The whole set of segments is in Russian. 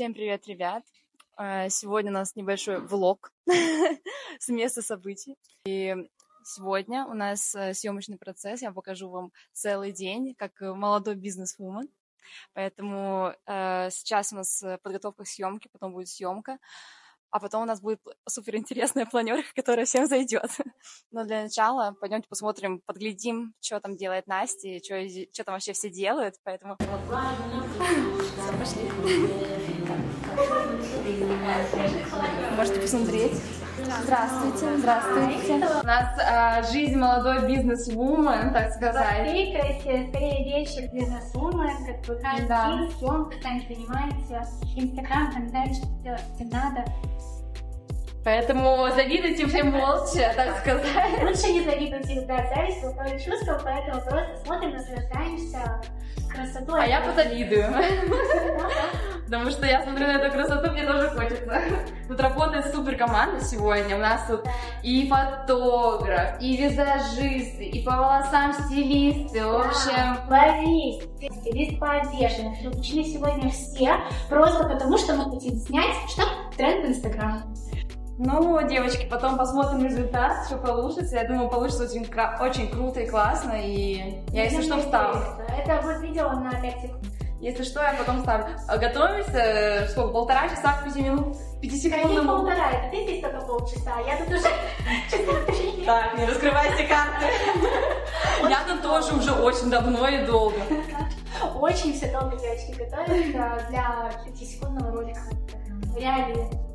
Всем привет, ребят! Э, Сегодня у нас небольшой влог с места событий. И сегодня у нас э, съемочный процесс. Я покажу вам целый день, как молодой бизнес-вумен. Поэтому э, сейчас у нас подготовка к съемке, потом будет съемка, а потом у нас будет суперинтересная планерка, которая всем зайдет. Но для начала пойдемте посмотрим, подглядим, что там делает Настя, что, что там вообще все делают. Поэтому все, пошли. Можете посмотреть. Здравствуйте, здравствуйте. У нас а, жизнь молодой бизнес-вумен, так сказать. Запикайте, скорее вещи бизнес-вумен, как бы каждый Да. день съемка, сами понимаете, Инстаграм, там дальше делать надо. Поэтому завидуйте все молча, так сказать. Лучше не завидовать всегда, зависть плохое чувство, поэтому просто смотрим, наслаждаемся красотой. А я позавидую. Потому что я смотрю на эту красоту, мне тоже хочется. Тут работает супер команда сегодня. У нас тут и фотограф, и визажисты, и по волосам стилисты. В общем, Ловись, стилист по одежде. Мы Включили сегодня все, просто потому что мы хотим снять, что? Тренд в Инстаграм. Ну, девочки, потом посмотрим результат, что получится. Я думаю, получится очень, очень круто и классно. И я, если что, вставлю. Это будет видео на 5 секунд. Если что, я потом ставлю. А Готовимся, э, сколько, полтора часа к пяти минут? Конечно, Пятисекундному. полтора, это ты здесь только полчаса, а я тут уже часа три. Так, не раскрывайте карты. Я тут тоже уже очень давно и долго. Очень все долго девочки готовятся для 5-секундного ролика. Реалии.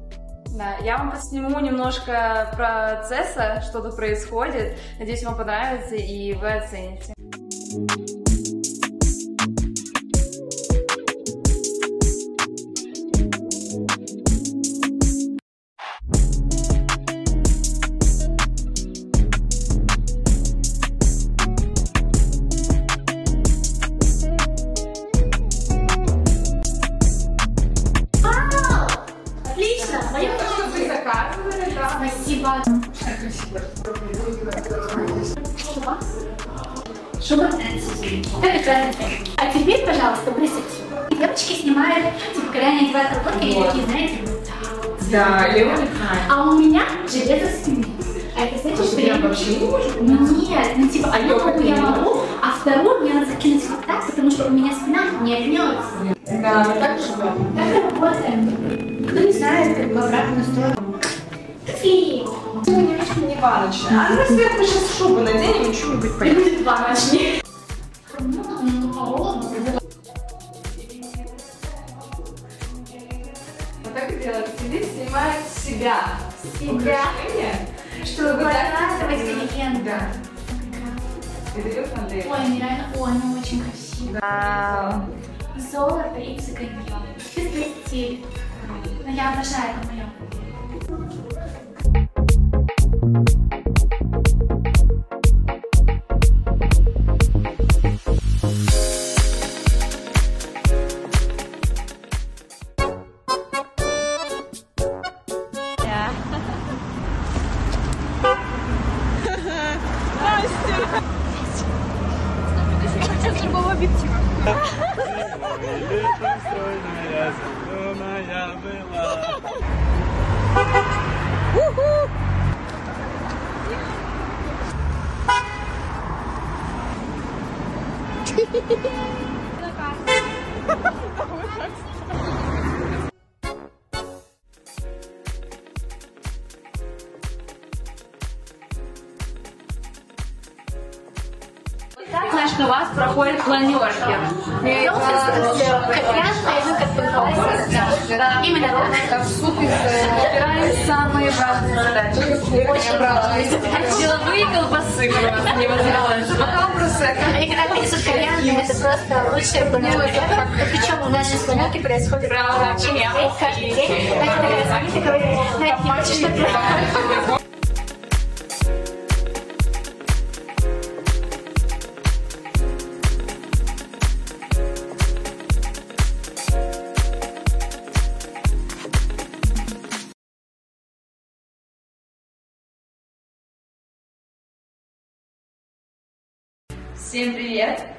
Да, я вам посниму немножко процесса, что тут происходит. Надеюсь, вам понравится и вы оцените. Значит, у вас проходят планерки. Бы, называется, именно. Как суп из разбираем самые важные задачи. Очень правда. Деловые колбасы вас не возникает. Бокал просека. И когда принесут кальян, это просто лучшая планерка. Причем у нас сейчас планерки происходят каждый день. Настя такая звонит и говорит, Надя, не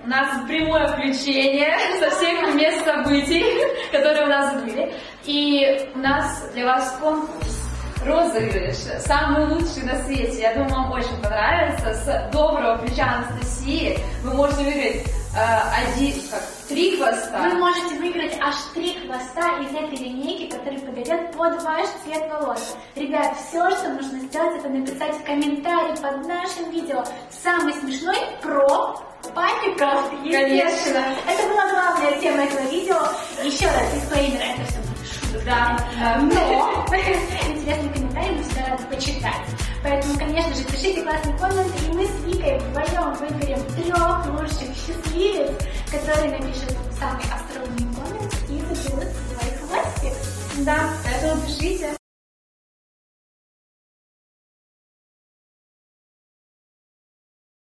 У нас прямое включение со всех мест событий, которые у нас были. И у нас для вас конкурс розыгрыш, самый лучший на свете. Я думаю, вам очень понравится. С доброго плеча Анастасии вы можете выиграть э, один, как, три хвоста. Вы можете выиграть аж три хвоста из этой линейки, которые подойдет под ваш цвет волос. Ребят, все, что нужно сделать, это написать в комментарии под нашим видео самый смешной про папиков, естественно. Это была главная тема этого видео. Еще раз, дисклеймер, это все шутка. Да, Но интересные комментарии мы всегда рады почитать. Поэтому, конечно же, пишите классные комменты, и мы с Викой вдвоем выберем трех лучших счастливец, которые напишут самый остроумный коммент и заберут свой хвостик. да, поэтому пишите.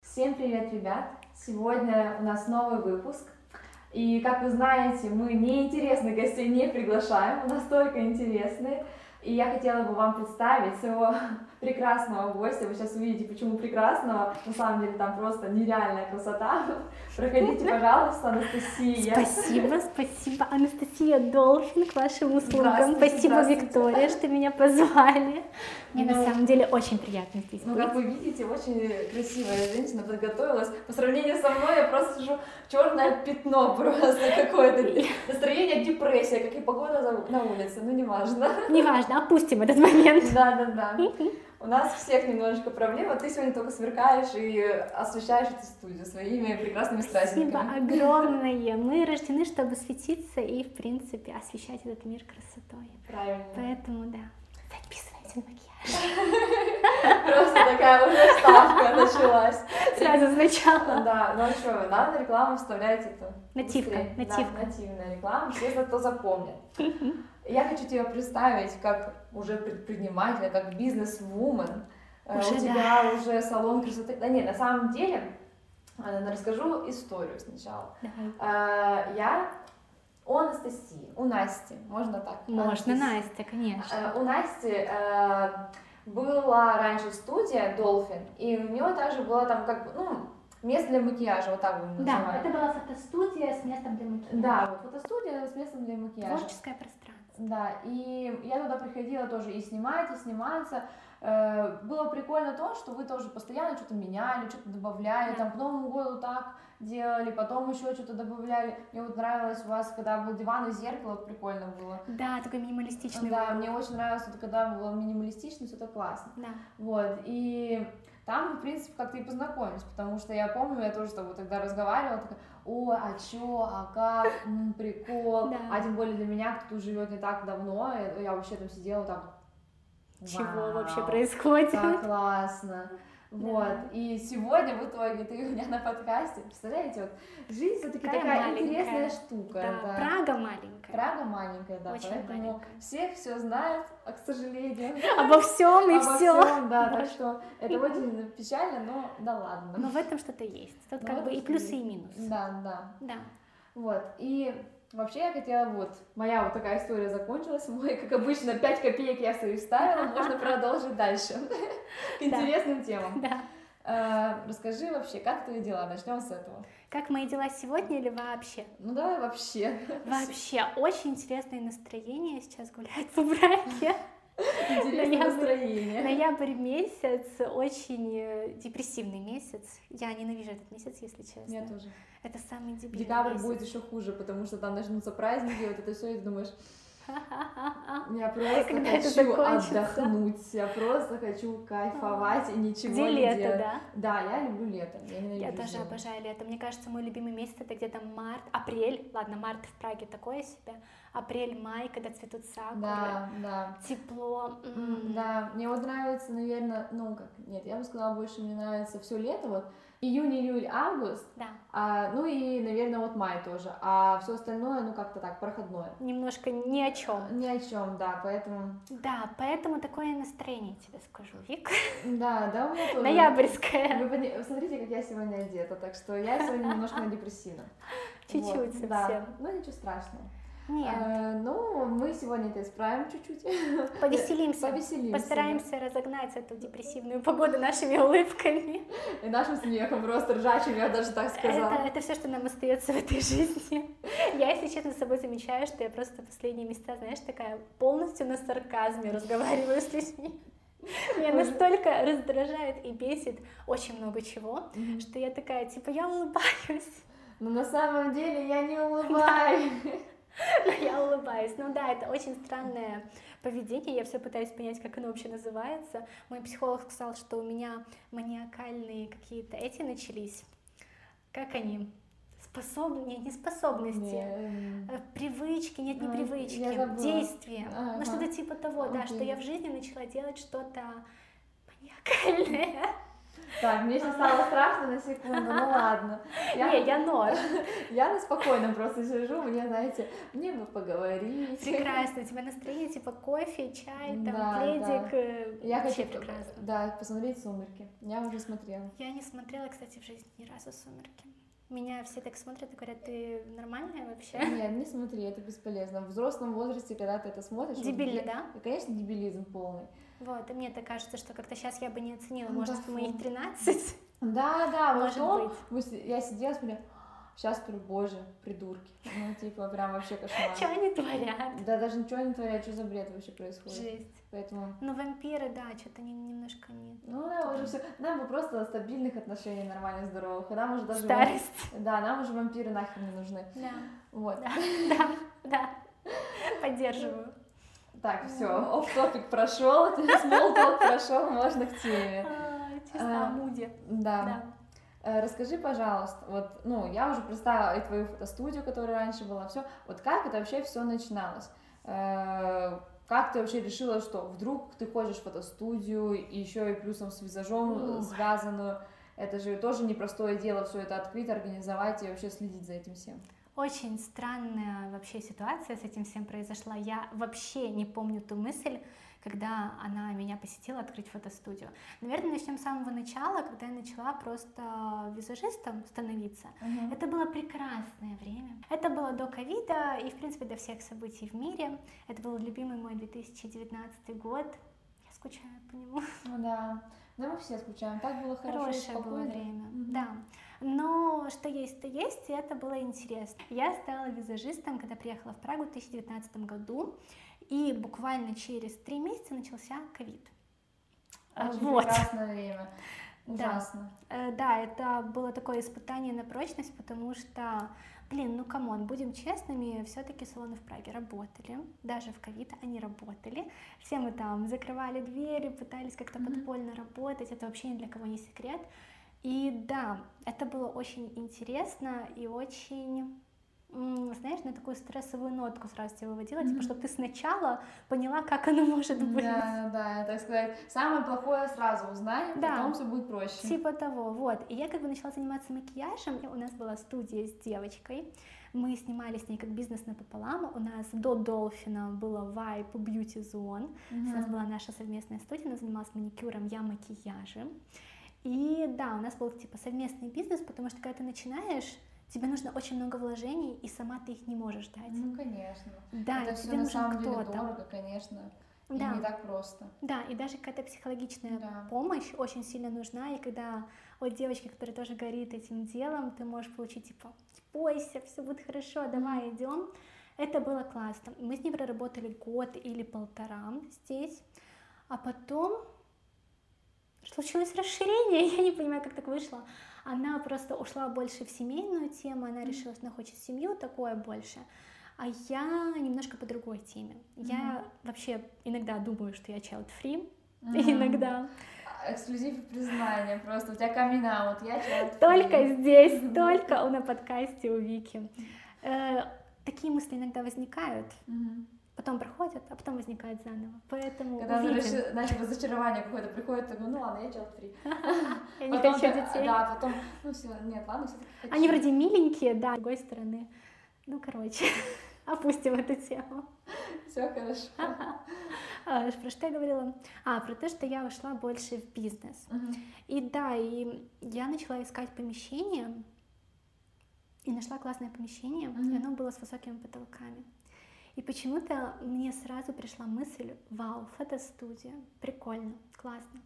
Всем привет, ребят! Сегодня у нас новый выпуск. И, как вы знаете, мы неинтересных гостей не приглашаем, у нас только интересные. И я хотела бы вам представить своего прекрасного гостя. Вы сейчас увидите, почему прекрасного. На самом деле там просто нереальная красота. Проходите, пожалуйста, Анастасия. Спасибо, спасибо, Анастасия Долфин, к вашим услугам. Спасибо. Виктория, что меня позвали. Мне на Ну, самом деле очень приятно здесь Ну, быть. как вы видите, очень красивая женщина подготовилась. По сравнению со мной я просто сижу черное пятно просто какое-то. Настроение депрессия, как и погода на улице, ну неважно. Неважно, опустим этот момент. Да, да, да. У нас всех немножечко проблем, а ты сегодня только сверкаешь и освещаешь эту студию своими прекрасными Спасибо страстниками. огромное. Мы рождены, чтобы светиться и, в принципе, освещать этот мир красотой. Правильно. Поэтому, да, записывайте на макияж. Просто такая уже ставка началась. Сразу сначала. Да, ну а что, надо рекламу вставлять это. Нативка, нативка. Нативная реклама, все зато запомнят. Я хочу тебя представить как уже предпринимателя, как бизнес-вумен. Э, Уже У тебя уже салон красоты. Да нет, на самом деле, э, расскажу историю сначала. Давай. Э, Я у Анастасии, у Насти, можно так? Можно, Анастасия. Настя, конечно. У Насти была раньше студия Dolphin, и у нее также было там как бы, ну, место для макияжа, вот так будем Да, называть. это была фотостудия с местом для макияжа. Да, вот фотостудия с местом для макияжа. Творческое пространство. Да, и я туда приходила тоже и снимать, и сниматься. Э, Было прикольно то, что вы тоже постоянно что-то меняли, что-то добавляли, Да. там к Новому году так делали, потом еще что-то добавляли. Мне вот нравилось у вас, когда был диван и зеркало, прикольно было. Да, такой минималистичный. Да, угол. мне очень нравилось, вот когда было минималистично, все это классно. Да. Вот, и там, в принципе, как-то и познакомились, потому что я помню, я тоже с тобой тогда разговаривала, такая, ой, а чё, а как, М, прикол, Да. а тем более для меня, кто тут живет не так давно, я, я вообще там сидела так, Чего «Вау, вообще происходит? как классно. Вот, и сегодня в итоге ты у меня на подкасте, представляете, вот жизнь все-таки Такая такая, маленькая. интересная штука. Да, да. Прага маленькая. Прага маленькая, да, Очень поэтому маленькая. всех все знают, а, к сожалению. Обо всем и Обо все. всем, да, так что это очень печально, но да ладно. Но в этом что-то есть. Тут Ну, как бы и плюсы, и минусы. Да, да. Да. Вот, и вообще я хотела вот, моя вот такая история закончилась, мой, как обычно, 5 копеек я свои вставила, можно продолжить дальше к интересным темам. Да. Э, Расскажи вообще, как твои дела? Начнем с этого. Как мои дела сегодня или вообще? Ну давай вообще. Вообще, очень интересное настроение сейчас гуляет по Праге. Интересное настроение. Ноябрь месяц, очень э, депрессивный месяц. Я ненавижу этот месяц, если честно. Я тоже. Это самый дебильный Декабрь месяц. будет еще хуже, потому что там начнутся праздники, вот это все, и ты думаешь, я просто Когда хочу отдохнуть, я просто хочу кайфовать и ничего Где не лето, делать. да? Да, я люблю лето. Я, Я тоже зиму. обожаю лето. Мне кажется, мой любимый месяц это где-то март, апрель. Ладно, март в Праге такое себе. Апрель, май, когда цветут сакуры. Да, да. Тепло. м. М, Да, мне вот нравится, наверное, ну как, нет, я бы сказала, больше мне нравится все лето, вот июнь, июль, август, Да. а, ну и, наверное, вот май тоже, а все остальное, ну как-то так, проходное. Немножко ни о чем. Ни о чем, да, поэтому, Да, поэтому такое настроение тебе скажу, Вик. да, да, у меня тоже. Ноябрьское. Вы смотрите, как я сегодня одета, так что я сегодня немножко на депрессивном. Чуть-чуть Вот, да. совсем. Ну ничего страшного. Нет, Э, ну, мы сегодня это исправим чуть-чуть. повеселимся. Повеселимся. Постараемся разогнать эту депрессивную погоду нашими улыбками. да. И нашим смехом просто ржачим, я даже так сказала. Это, это все, что нам остается в этой жизни. Я, если честно, с собой замечаю, что я просто последние месяца, знаешь, такая полностью на сарказме разговариваю с людьми. Меня настолько раздражает и бесит очень много чего, что я такая, типа, я улыбаюсь. Но на самом деле я не улыбаюсь. Но я улыбаюсь. Ну да, это очень странное поведение. Я все пытаюсь понять, как оно вообще называется. Мой психолог сказал, что у меня маниакальные какие-то эти начались. Как они? Способны, нет, не способности. Не, Э, Привычки, нет, не А, привычки, действия. Ага. Ну, что-то типа того, да, что я в жизни начала делать что-то маниакальное. Так, мне сейчас стало страшно на секунду, ну ладно. Не, я норм. Я на спокойном просто сижу, мне, знаете, мне бы поговорить. Прекрасно, у тебя настроение типа кофе, чай, там, Да, пледик. да. э, Я Вообще хочу, прекрасно. да, посмотреть «Сумерки». Я уже смотрела. Я не смотрела, кстати, в жизни ни разу «Сумерки». Меня все так смотрят и говорят, ты нормальная вообще? Нет, не смотри, это бесполезно. В взрослом возрасте, когда ты это смотришь... вот Дебильно, я- да? и, Конечно, дебилизм полный. Вот, и мне так кажется, что как-то сейчас я бы не оценила, Ну может, да моих фу. 13. Да, да, Может потом быть. мы я сидела, смотрела, сейчас говорю, боже, придурки. Ну, типа, прям вообще кошмар. Что они творят? Да, даже ничего не творят, что за бред вообще происходит. Жесть. Поэтому, Ну, вампиры, да, что-то они немножко не... ну да, уже все. Нам бы просто стабильных отношений, нормальных, здоровых. И нам уже даже... Старость. Да, нам уже вампиры нахер не нужны. Да, Вот. да, да, да. Поддерживаю. Так, все, оф топик прошел, small talk прошел, можно к теме. Чисто о муде. Да. Э, Расскажи, пожалуйста, вот, ну, я уже представила и твою фотостудию, которая раньше была, все. Вот как это вообще все начиналось? Э, Как ты вообще решила, что вдруг ты хочешь в фотостудию, и еще и плюсом с визажом Ух. связанную? Это же тоже непростое дело все это открыть, организовать и вообще следить за этим всем. Очень странная вообще ситуация с этим всем произошла. Я вообще не помню ту мысль, когда она меня посетила открыть фотостудию. Наверное, начнем с самого начала, когда я начала просто визажистом становиться. Это было прекрасное время. Это было до ковида и, в принципе, до всех событий в мире. Это был любимый мой 2019 год. Я скучаю по нему. Ну да, да мы все скучаем, так было хорошо и Хорошее было спокойно. время, Мгм. да. Но что есть, то есть, и это было интересно. Я стала визажистом, когда приехала в Прагу в 2019 году, и буквально через три месяца начался ковид. Вот. прекрасное время. Да. Ужасно. Э, Да, это было такое испытание на прочность, потому что, блин, ну come on, будем честными, все-таки салоны в Праге работали, даже в ковид они работали. Все мы там закрывали двери, пытались как-то Мгм. подпольно работать, это вообще ни для кого не секрет. И да, это было очень интересно и очень знаешь, на такую стрессовую нотку сразу тебя выводила, типа, Мгм. чтобы ты сначала поняла, как оно может быть. Да, да, так сказать, самое плохое сразу узнаем, Да. потом все будет проще. Типа того, вот. И я как бы начала заниматься макияжем, и у нас была студия с девочкой. Мы снимали с ней как бизнес напополам. У нас до Долфина было Vibe Beauty Zone. У нас была наша совместная студия, она занималась маникюром, я макияжем. И да, у нас был типа совместный бизнес, потому что когда ты начинаешь, тебе нужно очень много вложений, и сама ты их не можешь дать. Ну, конечно. Да, Это и все тебе на нужен самом деле дорого, конечно. И Да. не так просто. Да, и даже какая-то психологичная Да. помощь очень сильно нужна, и когда от девочки, которая тоже горит этим делом, ты можешь получить типа «Не бойся, все будет хорошо, давай идем. Это было классно. Мы с ней проработали год или полтора здесь, а потом случилось расширение, я не понимаю, как так вышло. Она просто ушла больше в семейную тему, она решила, что она хочет семью, такое больше. А я немножко по другой теме. Я вообще иногда думаю, что я child free, Мгм. иногда. А, Эксклюзив и признание просто. У тебя камин вот я child free. Только здесь, только на подкасте у Вики. Э, Такие мысли иногда возникают, Мгм. Потом проходят, а потом возникают заново. Поэтому Когда увидим. знаешь, разочарование какое-то приходит, ты говорю, ну ладно, я child free. Я не хочу детей. Да, потом, ну все, нет, ладно, хочу. Они вроде миленькие, да, с другой стороны. Ну, короче, опустим эту тему. Все хорошо. А, Про что я говорила? А, про то, что я вошла больше в бизнес. И да, и я начала искать помещение, и нашла классное помещение, и оно было с высокими потолками. И почему-то мне сразу пришла мысль, вау, фотостудия, прикольно, классно.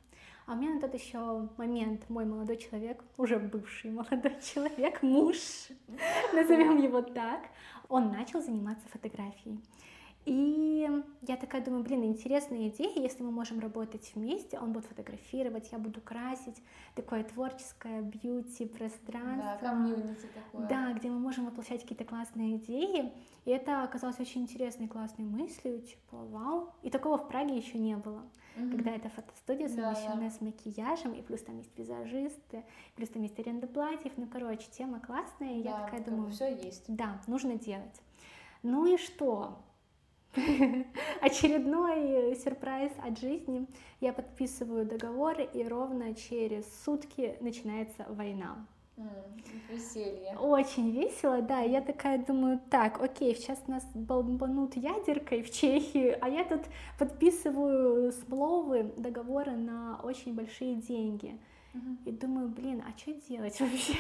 А у меня на тот еще момент мой молодой человек, уже бывший молодой человек, муж, назовем его так, он начал заниматься фотографией. И я такая думаю, блин, интересная идея, если мы можем работать вместе, он будет фотографировать, я буду красить, такое творческое бьюти пространство. Да, комьюнити такое. Да, где мы можем воплощать какие-то классные идеи. И это оказалось очень интересной, классной мыслью, типа, вау. И такого в Праге еще не было. Мгм. Когда это фотостудия, Да, совмещенная с макияжем, и плюс там есть визажисты, плюс там есть аренда платьев. Ну, короче, тема классная, и я Да, такая как бы думаю, все есть. да, нужно делать. Ну и что? Очередной э, сюрприз от жизни. Я подписываю договоры, и ровно через сутки начинается война. Веселье. Очень весело, да. Я такая думаю, так, окей, сейчас нас долбанут ядеркой в Чехии, а я тут подписываю спловы, договоры на очень большие деньги. Мгм. И думаю, блин, а что делать вообще?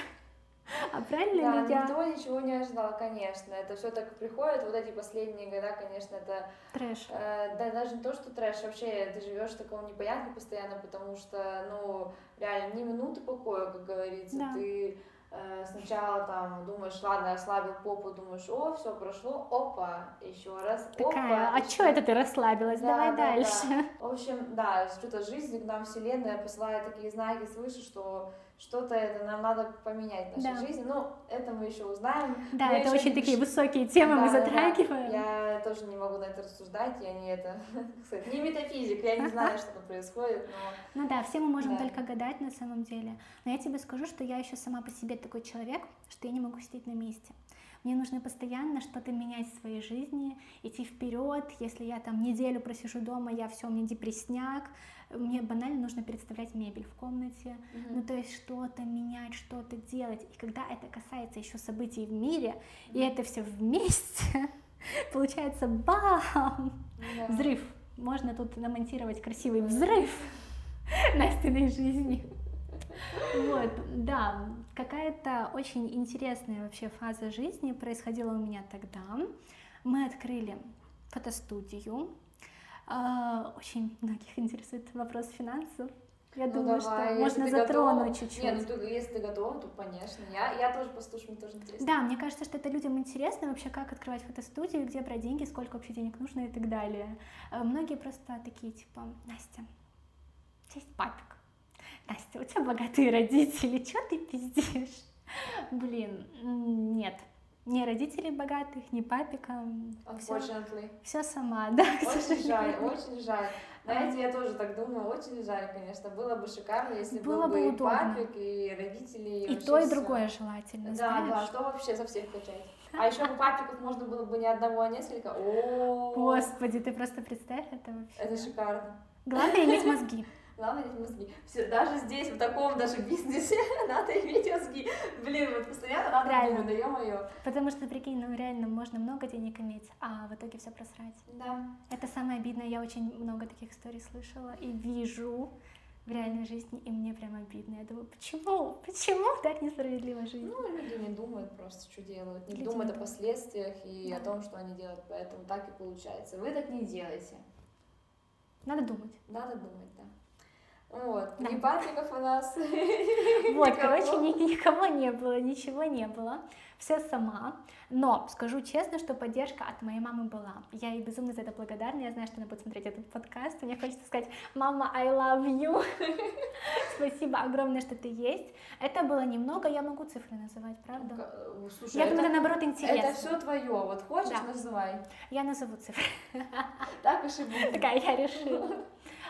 А правильно Да, ли я никто ничего не ожидал, конечно. Это все так приходит. Вот эти последние года, конечно, это трэш? Э, Да, даже не то, что трэш, вообще ты живешь в таком непонятке постоянно, потому что, ну, реально, ни минуты покоя, как говорится. Да. Ты э, сначала там думаешь, ладно, ослабил попу, думаешь, о, все прошло, опа, еще раз, Такая, опа. а что это ты расслабилась? Да, Давай да, дальше. да. В общем, да, что-то жизнь, к нам вселенная посылает такие знаки свыше, что что-то это нам надо поменять в нашей Да. жизни. Ну, это мы еще узнаем. Да, Мы это очень не такие высокие темы мы Да, да, да. затрагиваем. Я тоже не могу на это рассуждать, я не это, сказать, не метафизик, я не знаю, что там происходит, но Ну да, все мы можем Да. только гадать на самом деле. Но я тебе скажу, что я еще сама по себе такой человек, что я не могу сидеть на месте. Мне нужно постоянно что-то менять в своей жизни, идти вперед. Если я там неделю просижу дома, я все, меня депресняк. Мне банально нужно представлять мебель в комнате. Ну, то есть что-то менять, что-то делать. И когда это касается еще событий в мире, и это все вместе, получается бам! да. Взрыв. Можно тут намонтировать красивый взрыв Настиной жизни. Вот, да, какая-то очень интересная вообще фаза жизни происходила у меня тогда. Мы открыли фотостудию. А, Очень многих интересует вопрос финансов. Я Ну, думаю, давай, что можно затронуть готова. чуть-чуть. Не, ну ты, если ты готова, то, конечно. Я, я тоже послушаю, мне тоже интересно. Да, мне кажется, что это людям интересно вообще, как открывать фотостудию, где брать деньги, сколько вообще денег нужно и так далее. Э, Многие просто такие, типа, Настя, у тебя есть папик. Настя, у тебя богатые родители, что ты пиздишь? Блин, нет. Ни родителей богатых, ни папика. Все, Unfortunately. все сама, да, Очень жаль, очень жаль. Знаете, я тоже так думаю, очень жаль, конечно. Было бы шикарно, если Было был бы и удобно. папик, и родители, и, И то, и всё. другое желательно, Да, знаешь? да, что вообще со всех качать. А еще бы папиков можно было бы не одного, а несколько. О, Господи, ты просто представь это вообще. это шикарно. Главное иметь мозги. Главное иметь мозги. Все, даже здесь, в таком даже бизнесе, надо иметь мозги. Блин, вот постоянно надо Реально. думать, да ё-моё. Потому что, прикинь, ну реально можно много денег иметь, а в итоге все просрать. Да. Это самое обидное. Я очень много таких историй слышала и вижу в реальной жизни, и мне прям обидно. Я думаю, почему? Почему так несправедлива жизнь? Ну, люди не думают просто, что делают. Не Люди думают не о последствиях и Да. о том, что они делают. Поэтому так и получается. Вы так не делайте. Надо думать. Надо думать, да. Вот. Да. Ни папиков у нас. Вот, короче, ни- никого не было, ничего не было. Все сама. Но скажу честно, что поддержка от моей мамы была. Я ей безумно за это благодарна. Я знаю, что она будет смотреть этот подкаст. Мне хочется сказать, мама, I love you. Спасибо огромное, что ты есть. Это было немного, я могу цифры называть, правда? К- Слушай, Я думаю, это это, наоборот интересно. это все твое. Вот хочешь, Да. называй. Я назову цифры. Так уж и будет. Такая я решила.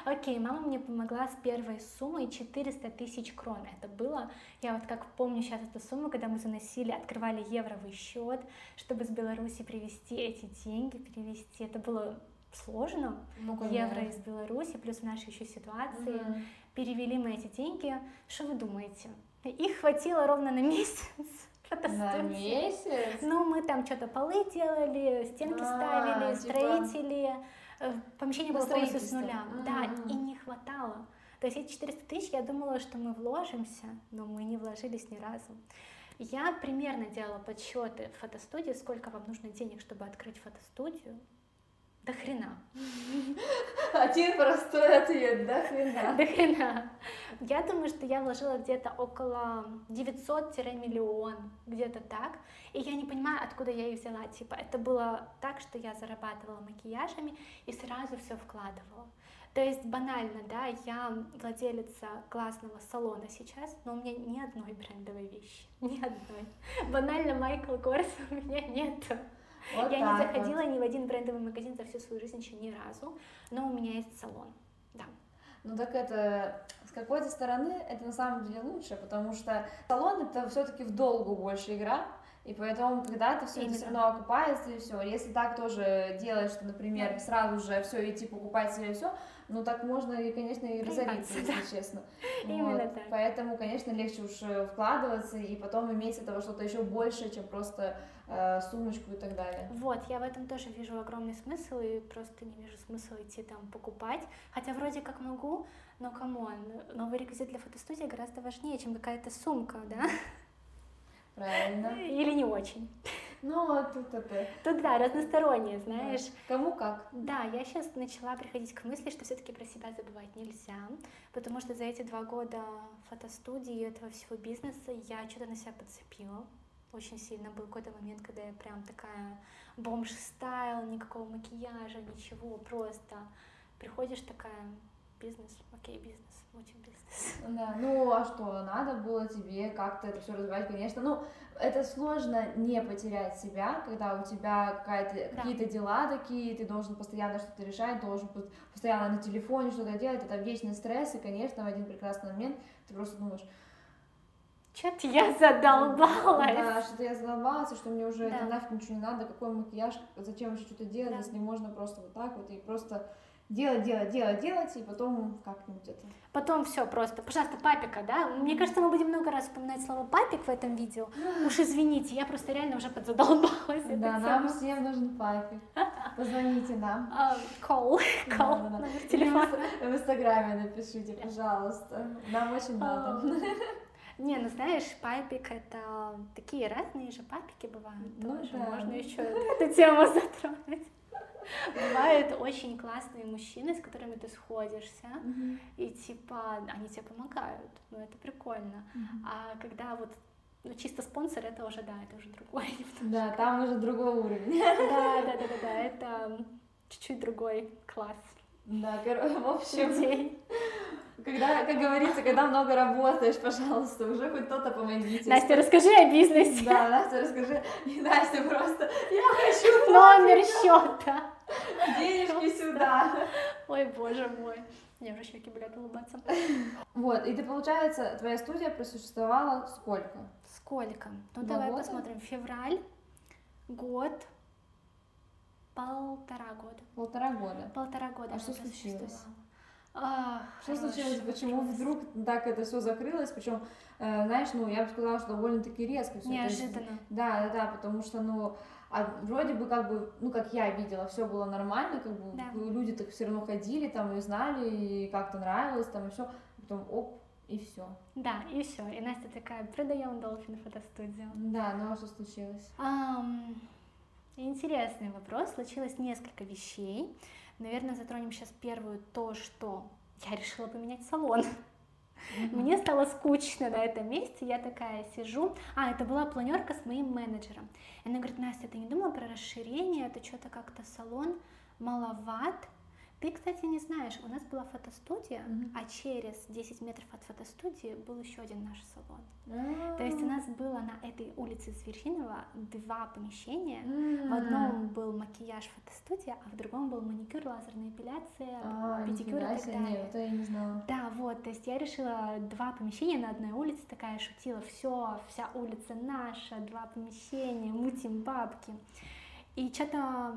Окей, мама мне помогла с первой суммой 400 тысяч крон. Это было, я вот как помню сейчас эту сумму, когда мы заносили, открывали евровый счет, чтобы с Беларуси привезти эти деньги, перевести. Это было сложно. Ну, Евро из Беларуси, плюс в нашей еще ситуации. Мгм. Перевели мы эти деньги. Что вы думаете? Их хватило ровно на месяц. На месяц? Ну, мы там что-то полы делали, стенки А, ставили, типа- строители. Э, Помещение было полностью с нуля. Да, и не хватало. То есть эти 400 тысяч, я думала, что мы вложимся, но мы не вложились ни разу. Я примерно делала подсчеты в фотостудии, сколько вам нужно денег, чтобы открыть фотостудию. До хрена. Один простой ответ, да, хрена. До хрена. Я думаю, что я вложила где-то около 900-миллион, где-то так. И я не понимаю, откуда я их взяла. Типа, это было так, что я зарабатывала макияжами и сразу все вкладывала. То есть банально, да, я владелица классного салона сейчас, но у меня ни одной брендовой вещи, ни одной. Банально Майкл Корс у меня нету. Вот я не заходила вот. ни в один брендовый магазин за всю свою жизнь еще ни разу, но у меня есть салон. Да. Ну так это с какой-то стороны это на самом деле лучше, потому что салон это все-таки в долгу больше игра, и поэтому когда то все это все равно окупается и все. Если так тоже делать, что, например, сразу же все идти покупать себе все, ну так можно и, конечно, и разориться, если честно. Именно Вот. так. Поэтому, конечно, легче уж э, вкладываться и потом иметь этого что-то еще больше, чем просто э, сумочку и так далее. Вот, я в этом тоже вижу огромный смысл и просто не вижу смысла идти там покупать. Хотя вроде как могу, но come on, новый реквизит для фотостудии гораздо важнее, чем какая-то сумка, да? Правильно. Или не очень. Ну, а тут это... Тут да, разностороннее, знаешь. Кому как. Да, я сейчас начала приходить к мысли, что все-таки про себя забывать нельзя, потому что за эти два года фотостудии и этого всего бизнеса я что-то на себя подцепила. Очень сильно был какой-то момент, когда я прям такая бомж-стайл, никакого макияжа, ничего, просто приходишь такая, бизнес, окей, бизнес, очень бизнес. Да, ну а что, надо было тебе как-то это все развивать, конечно. Ну, это сложно не потерять себя, когда у тебя какая-то, Да. какие-то дела такие, ты должен постоянно что-то решать, должен пос- постоянно на телефоне что-то делать, это вечный стресс, и, конечно, в один прекрасный момент ты просто думаешь, Что-то я задолбалась. да, что-то я задолбалась, и что мне уже Да. нафиг ничего не надо, какой макияж, зачем еще что-то делать, Да. если можно просто вот так вот и просто делать, делать, делать, делать, и потом как-нибудь это. Потом все просто, пожалуйста, папика, да? Мне кажется, мы будем много раз упоминать слово папик в этом видео. Уж извините, я просто реально уже подзадолбалась. Да, нам всем нужен папик. Позвоните нам. А, номер Или телефона. В инстаграме напишите, пожалуйста. Нам очень надо. Не, ну знаешь, папик это такие разные же папики бывают Ну тоже. да. Можно еще эту тему затронуть. Бывают очень классные мужчины, с которыми ты сходишься, и типа они тебе помогают, ну это прикольно. А когда вот ну, чисто спонсор, это уже, да, это уже другой. Да, там уже другой уровень. Да, да, да, да, да, это чуть-чуть другой класс Да, в общем, людей. когда, как говорится, когда много работаешь, пожалуйста, уже хоть кто-то помогите. Настя, расскажи о бизнесе. Да, Настя, расскажи. И Настя просто, я хочу Номер счета. Денежки сюда. Ой, боже мой. Мне уже щеки болят улыбаться. Вот, и ты, получается, твоя студия просуществовала сколько? Сколько? Ну Два давай года? посмотрим. Февраль, год, полтора года. Полтора года. Полтора года. А что случилось? А, Что случилось? Почему вопрос. вдруг так это все закрылось? Причем, знаешь, ну, я бы сказала, что довольно-таки резко все. Неожиданно. Да, да, да, потому что, ну, а вроде бы как бы, ну, как я видела, все было нормально, как бы Да. люди так все равно ходили там и знали, и как-то нравилось там, и все. Потом оп, и все. Да, и все. И Настя такая, продаем Долфин фотостудию. Да, ну а что случилось? Ам, интересный вопрос. Случилось несколько вещей. Наверное, затронем сейчас первую то, что я решила поменять салон. Мне стало скучно на этом месте, я такая сижу. А, это была планерка с моим менеджером. И она говорит, Настя, ты не думала про расширение? Это что-то как-то салон маловат. Ты, кстати, не знаешь, у нас была фотостудия, Мгм. а через 10 метров от фотостудии был еще один наш салон. А, То есть у нас было на этой улице Звершинова два помещения. м. В одном был макияж фотостудия, а в другом был маникюр, лазерная эпиляция, А, педикюр и так далее. нет, это я не знала. Да, вот, то есть я решила два помещения на одной улице, такая шутила, все, вся улица наша, два помещения, мутим бабки. И что-то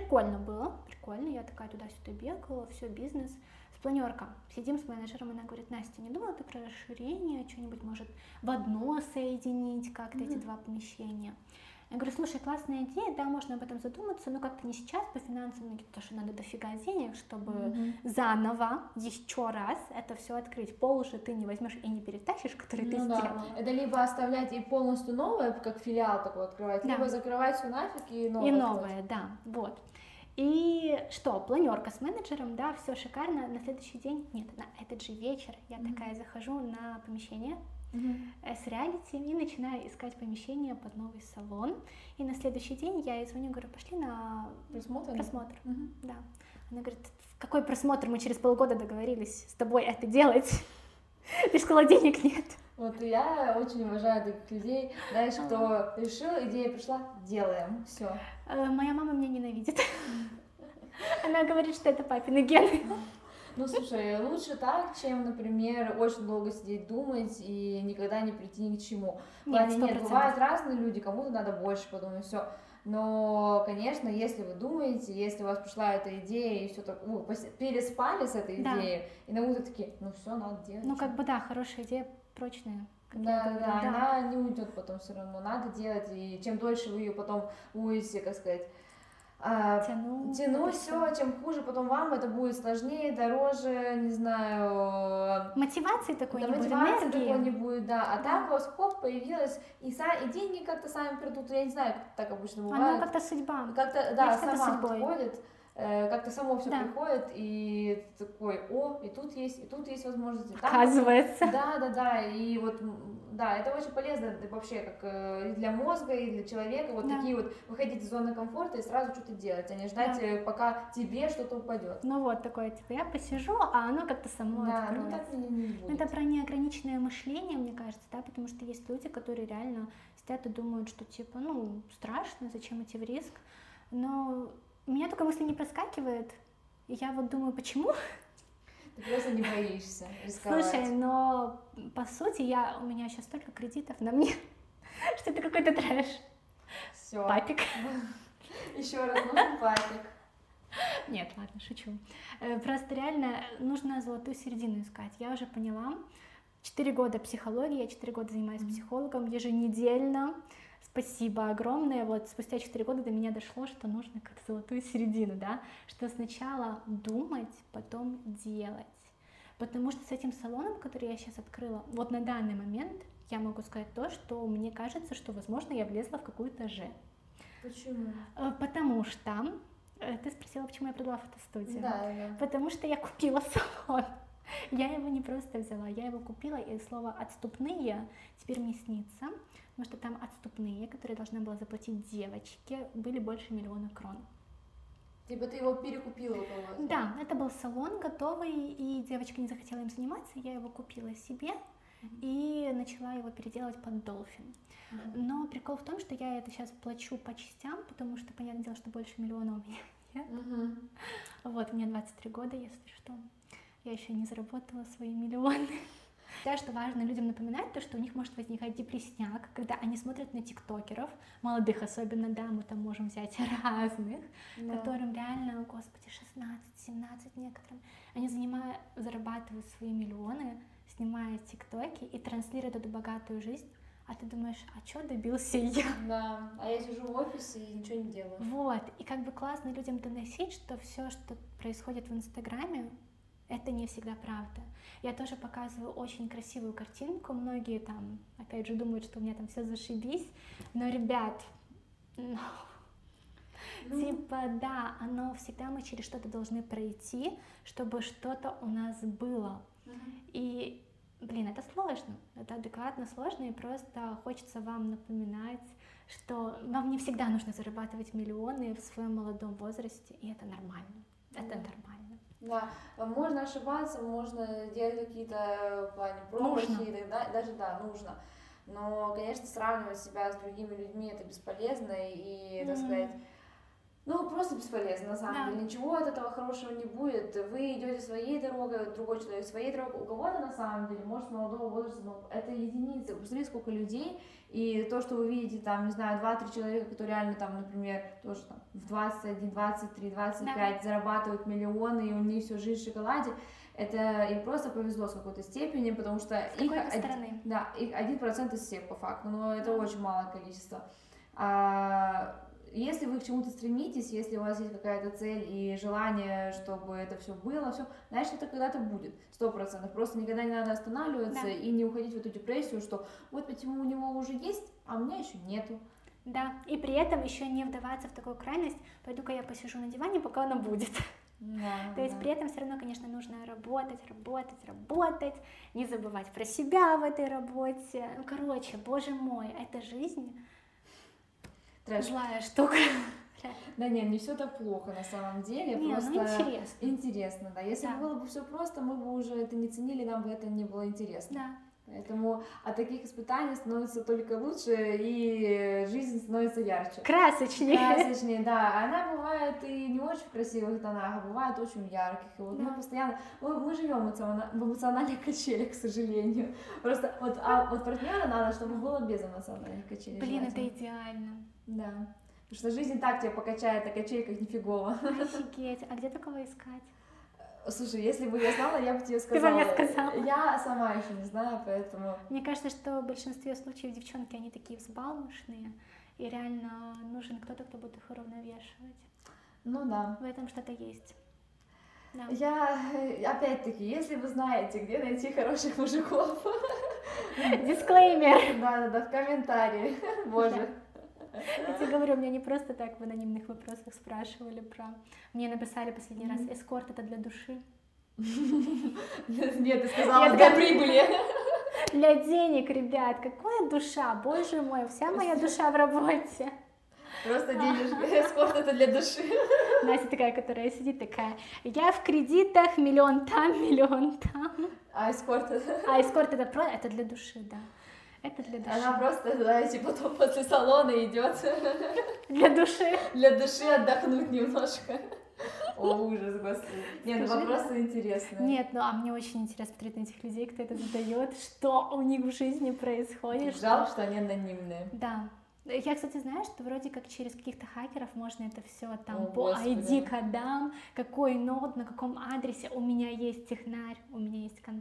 прикольно было, прикольно, я такая туда-сюда бегала, все, бизнес. С планерка. Сидим с менеджером, она говорит, Настя, не думала ты про расширение, что-нибудь может в одно соединить как-то эти Мгм. два помещения? Я говорю, слушай, классная идея, да, можно об этом задуматься, но как-то не сейчас по финансам, ну, потому что надо дофига денег, чтобы заново еще раз это все открыть. Пол уже ты не возьмешь и не перетащишь, который ты Ну да. сделал. Это либо оставлять и полностью новое, как филиал такой открывать, Да. либо закрывать все нафиг и новое. И новое, да, вот. И что, планерка с менеджером, да, все шикарно. На следующий день, нет, на этот же вечер я такая захожу на помещение Э, с реалити и начинаю искать помещение под новый салон. И на следующий день я ей звоню, говорю, пошли на Просмотр? просмотр. Мгм. Да. Она говорит, какой просмотр мы через полгода договорились с тобой это делать? Ты сказала, денег нет. Вот я очень уважаю таких людей, знаешь, кто решил, идея пришла, делаем, все. Э, Моя мама меня ненавидит. Она говорит, что это папины гены. Ну, слушай, лучше так, чем, например, очень долго сидеть думать и никогда не прийти ни к чему. Нет, нет, бывают разные люди, кому-то надо больше подумать, все. Но, конечно, если вы думаете, если у вас пришла эта идея и все так, ну, переспали с этой Да. идеей, и на утро такие, ну все, надо делать. Ну, чё». как бы да, хорошая идея, прочная. Да, говорю, да, она не уйдет потом все равно, надо делать, и чем дольше вы ее потом будете, как сказать, а, Тяну. это все, тем хуже потом вам это будет сложнее, дороже, не знаю, Мотивации такой да, не будет, мотивации энергии. такой не будет, да. А Да. так у вас хоп, появилась, и, са- и деньги как-то сами придут, я не знаю, как так обычно Оно бывает. как-то судьба. Как-то, да, сама приходит, э, как-то само все Да. приходит, и такой, о, и тут есть, и тут есть возможности. там Оказывается. да, да, да, и вот, да, это очень полезно вообще как э, и для мозга, и для человека, вот Да. такие вот выходить из зоны комфорта и сразу что-то делать, а не ждать, Да. э, пока тебе что-то упадет. Ну вот такое, типа, я посижу, а оно как-то само Да, ну откроется. так не, Ну, будет. Это про неограниченное мышление, мне кажется, да, потому что есть люди, которые реально сидят и думают, что типа, ну, страшно, зачем идти в риск. Но у меня только мысли не проскакивает. И я вот думаю, почему? Ты просто не боишься рисковать. Слушай, но по сути я, у меня сейчас столько кредитов на мне, что это какой-то трэш. Все. Папик. Еще раз нужен папик. Нет, ладно, шучу. Э, Просто реально нужно золотую середину искать. Я уже поняла. Четыре года психологии, я четыре года занимаюсь психологом еженедельно. Спасибо огромное. Вот спустя четыре года до меня дошло, что нужно как-то золотую середину, да, что сначала думать, потом делать. Потому что с этим салоном, который я сейчас открыла, вот на данный момент я могу сказать то, что мне кажется, что, возможно, я влезла в какую-то же. Почему? Э, Потому что э, ты спросила, почему я продала фотостудию. Да, да. Потому что я купила салон. Я его не просто взяла, я его купила, и слово «отступные» теперь мне снится, потому что там отступные, которые должна была заплатить девочке, были больше миллиона крон. Типа ты его перекупила у кого-то. Да, это был салон готовый, и девочка не захотела им заниматься, я его купила себе и начала его переделывать под долфин. Но прикол в том, что я это сейчас плачу по частям, потому что, понятное дело, что больше миллиона у меня нет. Мгм. Вот, мне 23 года, если что. Я еще не заработала свои миллионы. Считаю, что важно людям напоминать то, что у них может возникать депрессняк, когда они смотрят на тиктокеров, молодых особенно, да, мы там можем взять разных, Да. которым реально, господи, 16-17 некоторым, они занимают, зарабатывают свои миллионы, снимая тиктоки и транслируют эту богатую жизнь, а ты думаешь, а что добился я? Да, а я сижу в офисе и ничего не делаю. Вот, и как бы классно людям доносить, что все, что происходит в Инстаграме, это не всегда правда. Я тоже показываю очень красивую картинку, многие там, опять же, думают, что у меня там все зашибись, но, ребят, ну, типа, да, оно всегда мы через что-то должны пройти, чтобы что-то у нас было. И, блин, это сложно, это адекватно сложно, и просто хочется вам напоминать, что вам не всегда нужно зарабатывать миллионы в своем молодом возрасте, и это нормально. Это Да. нормально. Да, можно ошибаться, можно делать какие-то в плане промахи, и так далее. даже да, нужно. Но, конечно, сравнивать себя с другими людьми это бесполезно и, так Мгм. сказать, ну, просто бесполезно, на самом Да. деле. Ничего от этого хорошего не будет. Вы идете своей дорогой, другой человек своей дорогой. У кого-то, на самом деле, может, молодого возраста, но это единицы. Посмотрите, сколько людей, и то, что вы видите, там, не знаю, 2-3 человека, которые реально, там, например, тоже там в 21, 23, 25 зарабатывают миллионы, и у них всю жизнь в шоколаде, это им просто повезло с какой-то степени, потому что С их, какой-то од- стороны. да, их 1% из всех по факту, но это Да. очень малое количество. А если вы к чему-то стремитесь, если у вас есть какая-то цель и желание, чтобы это все было, все, значит, это когда-то будет, сто процентов. Просто никогда не надо останавливаться Да. и не уходить в эту депрессию, что вот почему у него уже есть, а у меня еще нету. Да, и при этом еще не вдаваться в такую крайность, пойду-ка я посижу на диване, пока она будет. Да, То есть да. при этом все равно, конечно, нужно работать, работать, работать, не забывать про себя в этой работе. Ну, короче, боже мой, это жизнь Трэш. злая штука. Да нет, не все так плохо на самом деле, Не, просто ну интересно. интересно, да. Если Да. бы было бы все просто, мы бы уже это не ценили, нам бы это не было интересно. Да. Поэтому от таких испытаний становится только лучше, и жизнь становится ярче. Красочнее. Красочнее, да. Она бывает и не очень в красивых тонах, а бывает очень ярких. И вот Да. мы постоянно, мы, мы живем в эмоциональных качелях, к сожалению. Просто вот, а вот партнера надо, чтобы было без эмоциональных качелей. Блин, это идеально. Да. Потому что жизнь так тебя покачает на качельках нифигово. Офигеть. А где такого искать? Слушай, если бы я знала, я бы тебе бы сказала. мне сказала. Я сама еще не знаю, поэтому... Мне кажется, что в большинстве случаев девчонки, они такие взбалмошные, и реально нужен кто-то, кто будет их уравновешивать. Ну да. В этом что-то есть. Да. Я, э, опять-таки, если вы знаете, где найти хороших мужиков, Дисклеймер. да-да-да, в комментарии. Боже. Я тебе говорю, меня не просто так в анонимных вопросах спрашивали про... Мне написали последний раз, эскорт это для души. Нет, ты сказала для прибыли. Для денег, ребят, какая душа, боже мой, вся моя душа в работе. Просто денежки. Эскорт это для души. Настя такая, которая сидит такая, я в кредитах, миллион там, миллион там. А эскорт это... А эскорт это про... это для души, да. Это для души. Она просто, знаете, потом после салона идет Для души. для души отдохнуть немножко. О, ужас, господи. Нет, ну Скажи, вопросы интересные. Нет, ну а мне очень интересно смотреть на этих людей, кто это задает, что у них в жизни происходит. что- Жалко, что они анонимные. Да. Я, кстати, знаю, что вроде как через каких-то хакеров можно это все там О, по. ID-кодам, какой ноут, на каком адресе, у меня есть технарь, у меня есть контакты.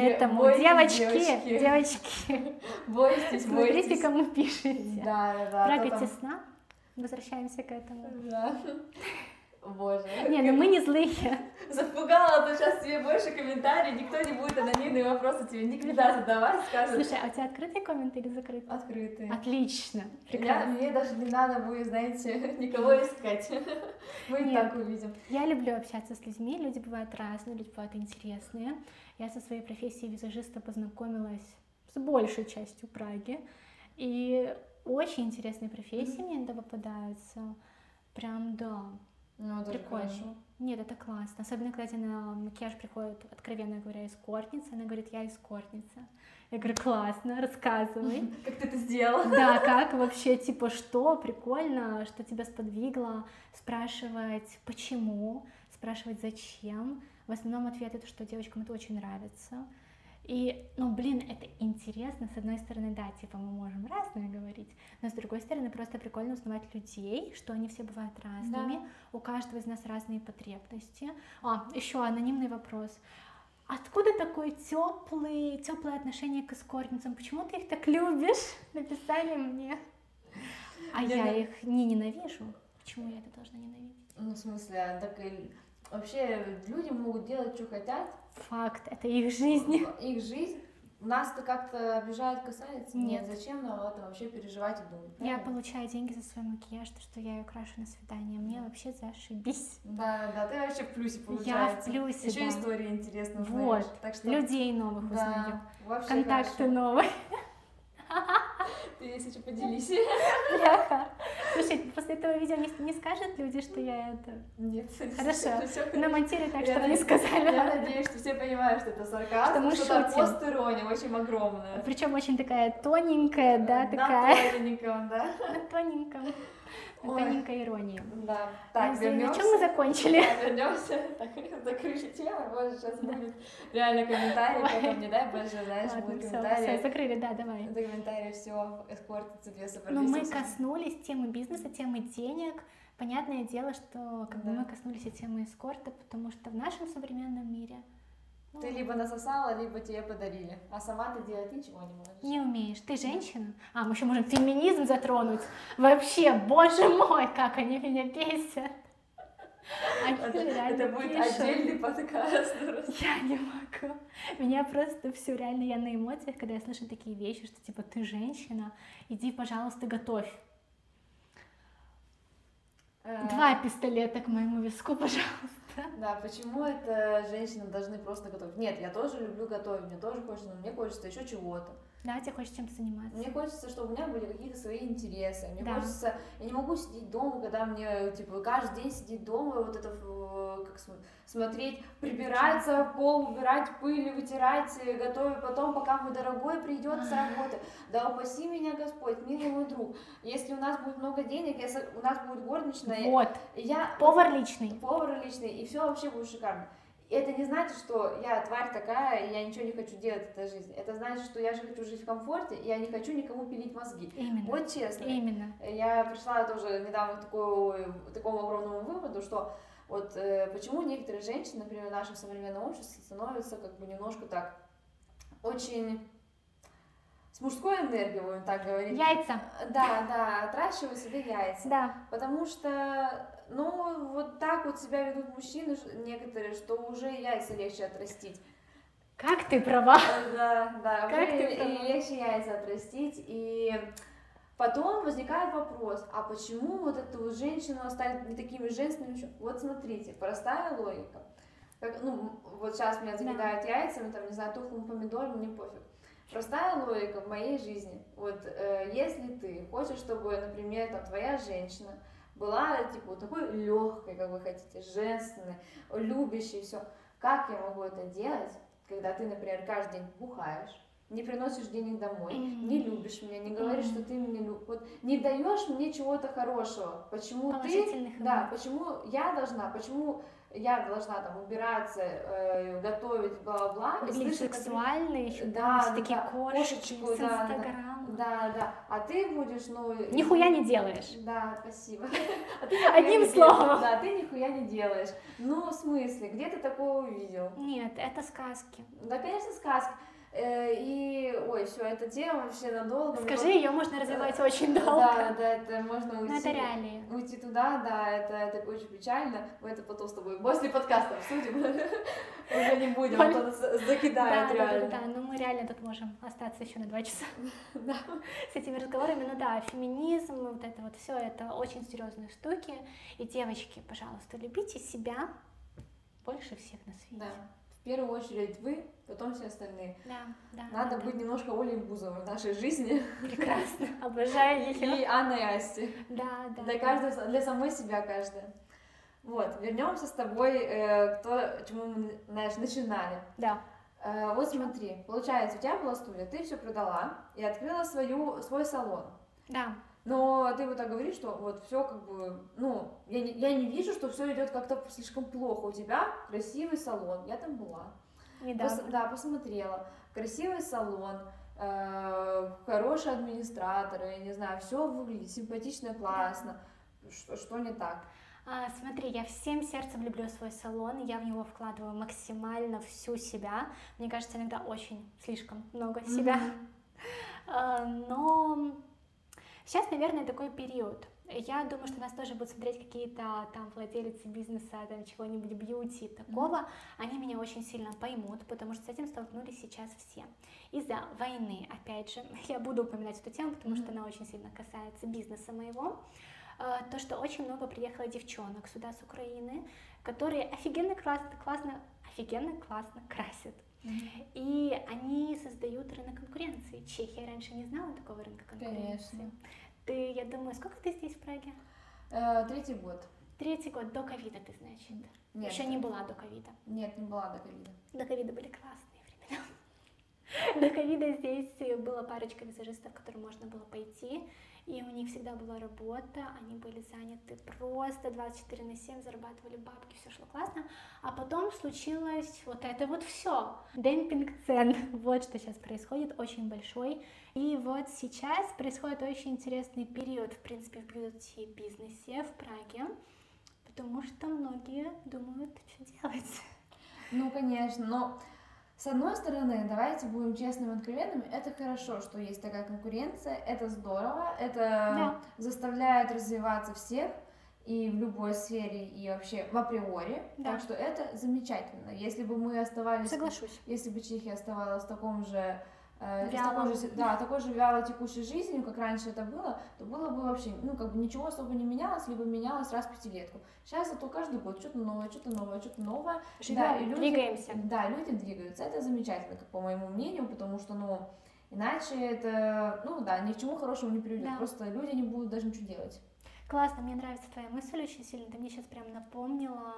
Поэтому, бойтесь, девочки, девочки. девочки, Бойтесь, смотрите, бойтесь. кому пишете. Да, да, да. там- сна. Возвращаемся к этому. Да. Боже. Не, ну мы не злые. Запугала, а то сейчас тебе больше комментариев, никто не будет анонимные вопросы тебе никогда задавать, скажет Слушай, а у тебя открытый коммент или закрытый? открытые. Отлично, Я, прекрасно. мне даже не надо будет, знаете, никого искать. Мы Нет. так увидим. Я люблю общаться с людьми, люди бывают разные, люди бывают интересные. Я со своей профессией визажиста познакомилась с большей частью Праги, и очень интересные профессии мне иногда попадаются. Прям да, Ну, это прикольно. хорошо. Нет, это классно. Особенно, когда тебе на макияж приходит, откровенно говоря, эскортница. Она говорит, я эскортница. Я говорю, классно, рассказывай. Как ты это сделала? Да, как вообще, типа, что прикольно, что тебя сподвигло спрашивать, почему, спрашивать, зачем. В основном ответ это, что девочкам это очень нравится. И, ну, блин, это интересно. С одной стороны, да, типа, мы можем разное говорить, но с другой стороны, просто прикольно узнавать людей, что они все бывают разными, у каждого из нас разные потребности. А, еще анонимный вопрос. Откуда такое теплый, теплое отношение к эскортницам? Почему ты их так любишь? Написали мне. А Я я их не ненавижу. Почему я это должна ненавидеть? Ну, в смысле, так и вообще люди могут делать, что хотят. Факт, это их жизнь. Их жизнь нас-то как-то обижает, касается. Нет. Зачем нам об этом вообще переживать и думать? Я правильно? получаю деньги за свой макияж, то, что я ее крашу на свидание. Мне вообще зашибись. Да, да, ты вообще в плюсе Я в получается. плюсе, Еще да. истории интересно Вот. Так что Людей новых узнаю. да, вообще Контакты хорошо. новые. Ты если что, поделись. Бляха. Слушай, после этого видео не, не скажут люди, что я это... Нет, Хорошо. всё Намонтируй так, чтобы не сказали. Я надеюсь, что все понимают, что это сарказм, Что мы шутим. пост-ирония очень огромная. Причем очень такая тоненькая, да, На такая. тоненьком, да. На тоненьком. На Ой. тоненькой иронии. Да. Так, На вернемся. чем мы закончили? Да, вернемся. Так, закрыли тему. Боже, сейчас будет реально комментарий. Потом не дай боже, знаешь, Ладно, будут все, все, комментарии. закрыли, да, давай. Это комментарии все эскортится две Но мы коснулись темы бизнеса, темы денег. Понятное дело, что как бы Да. мы коснулись и темы эскорта, потому что в нашем современном мире Ты либо насосала, либо тебе подарили, а сама ты делать ничего не можешь. Не умеешь. Ты женщина? А, мы еще можем феминизм затронуть. Вообще, боже мой, как они меня бесят. Они Это, это будет пишут. отдельный подкаст. Я не могу. Меня просто все реально, я на эмоциях, когда я слышу такие вещи, что типа ты женщина, иди, пожалуйста, готовь. Э, Два пистолета к моему виску, пожалуйста. Да, почему это женщины должны просто готовить? Нет, я тоже люблю готовить, мне тоже хочется, но мне хочется еще чего-то. Да, тебе хочется чем-то заниматься. Мне хочется, чтобы у меня были какие-то свои интересы. Мне Да. хочется, я не могу сидеть дома, когда мне типа каждый день сидеть дома вот это как см- смотреть, прибираться, пол убирать, пыль вытирать, э, готовить потом, пока мой дорогой придет с работы. Да упаси меня Господь, милый мой друг. Если у нас будет много денег, если у нас будет горничная, Вот, я повар личный. повар личный, и все вообще будет шикарно. Это не значит, что я тварь такая, и я ничего не хочу делать в этой жизни. Это значит, что я же хочу жить в комфорте, и я не хочу никому пилить мозги. Именно. Вот честно. Именно. Я пришла тоже недавно к такому, огромному выводу, что вот э, почему некоторые женщины, например, в нашем современном обществе становятся как бы немножко так очень с мужской энергией, будем так говорить. Яйца. Да, да, отращивают себе яйца. Да. Потому что, ну, вот так вот себя ведут мужчины некоторые, что уже яйца легче отрастить. Как ты права. Да, да, Как ты и- права. легче яйца отрастить. И потом возникает вопрос, а почему вот эту женщину оставить не такими женственными? Вот смотрите, простая логика. Как, ну, вот сейчас меня закидают яйцами, там, не знаю, тухлым помидором, мне пофиг. Простая логика в моей жизни. Вот э, если ты хочешь, чтобы, например, там, твоя женщина была, типа, вот такой легкой, как вы хотите, женственной, любящей, все. Как я могу это делать, когда ты, например, каждый день бухаешь, не приносишь денег домой, Мгм. не любишь меня, не говоришь, Мгм. что ты меня любишь, вот не даешь мне чего-то хорошего. Почему ты, да, почему я должна, почему я должна там убираться, э, готовить, Выглядишь слышать, сексуально, еще Да, да, такие да, кошечки кошечку, с да, да. Инстаграма. Да, да. А ты будешь, ну... Нихуя не делаешь. Да, спасибо. А ты Одним словом. Да, ты нихуя не делаешь. Ну, в смысле, где ты такого увидел? Нет, это сказки. Да, конечно, сказка. Э, И, ой, все, эта тема вообще надолго. Скажи, ее можно развивать очень долго. Да, да, это можно уйти. Но это реалии. Уйти туда, да, это, это очень печально. Мы это потом с тобой после подкаста обсудим. Уже не будем, а то Да, закидают да, да, да, реально. да, но мы реально тут можем остаться еще на два часа Да. с этими разговорами. Ну да, феминизм, вот это вот все, это очень серьезные штуки. И девочки, пожалуйста, любите себя больше всех на свете. Да. В первую очередь вы, потом все остальные. Да, да. Надо да, быть немножко Олей Бузовой в нашей жизни. прекрасно. Обожаю И ее. Анной Асти. Да, да. Для да. каждого, для самой себя каждая. Вот, вернемся с тобой э, к то, чему мы, знаешь, начинали. Да. Э, вот смотри, получается, у тебя была студия, ты все продала и открыла свою, свой салон. Да. Но ты вот так говоришь, что вот все как бы, ну, я не, я не вижу, что все идет как-то слишком плохо. У тебя красивый салон, я там была. Недавно. Пос- да, посмотрела. Красивый салон, э, хорошие администраторы, я не знаю, все выглядит симпатично, классно. Что, что не так? А, смотри, я всем сердцем люблю свой салон, я в него вкладываю максимально всю себя. Мне кажется, иногда очень слишком много себя. А, Но сейчас, наверное, такой период. Я думаю, что нас тоже будут смотреть какие-то там владельцы бизнеса, там чего-нибудь бьюти, такого. Они меня очень сильно поймут, потому что с этим столкнулись сейчас все. Из-за войны, опять же, я буду упоминать эту тему, потому что она очень сильно касается бизнеса моего. А, То, что очень много приехало девчонок сюда с Украины, которые офигенно классно, классно, офигенно классно красят. И они создают рынок конкуренции. Чехия раньше не знала такого рынка конкуренции. Конечно. Ты, я думаю, сколько ты здесь в Праге? Э, третий год. Третий год до ковида, ты значит. Нет, Еще не была до ковида. Нет, не была до ковида. До ковида были классные времена. До ковида здесь была парочка визажистов, к которым можно было пойти, и у них всегда была работа, они были заняты просто 24 на 7, зарабатывали бабки, все шло классно. А потом случилось вот это вот все. Демпинг цен. Вот что сейчас происходит, очень большой. И вот сейчас происходит очень интересный период, в принципе, в бьюти-бизнесе в Праге, потому что многие думают, что делать. Ну, конечно, но С одной стороны, давайте будем честными и откровенными, это хорошо, что есть такая конкуренция, это здорово, это Да. заставляет развиваться всех и в любой сфере, и вообще в априори, Да. так что это замечательно. Если бы мы оставались, Соглашусь. если бы Чехия оставалась в таком же э, с Вялом. такой же, да, такой же вяло текущей жизнью, как раньше это было, то было бы вообще, ну, как бы ничего особо не менялось, либо менялось раз в пятилетку. Сейчас зато каждый год что-то новое, что-то новое, что-то новое. Живем, и люди- двигаемся. Да, люди двигаются. Это замечательно, как по моему мнению, потому что, ну, иначе это, ну да, ни к чему хорошему не приведет. Да. Просто люди не будут даже ничего делать. Классно, мне нравится твоя мысль очень сильно. Ты мне сейчас прям напомнила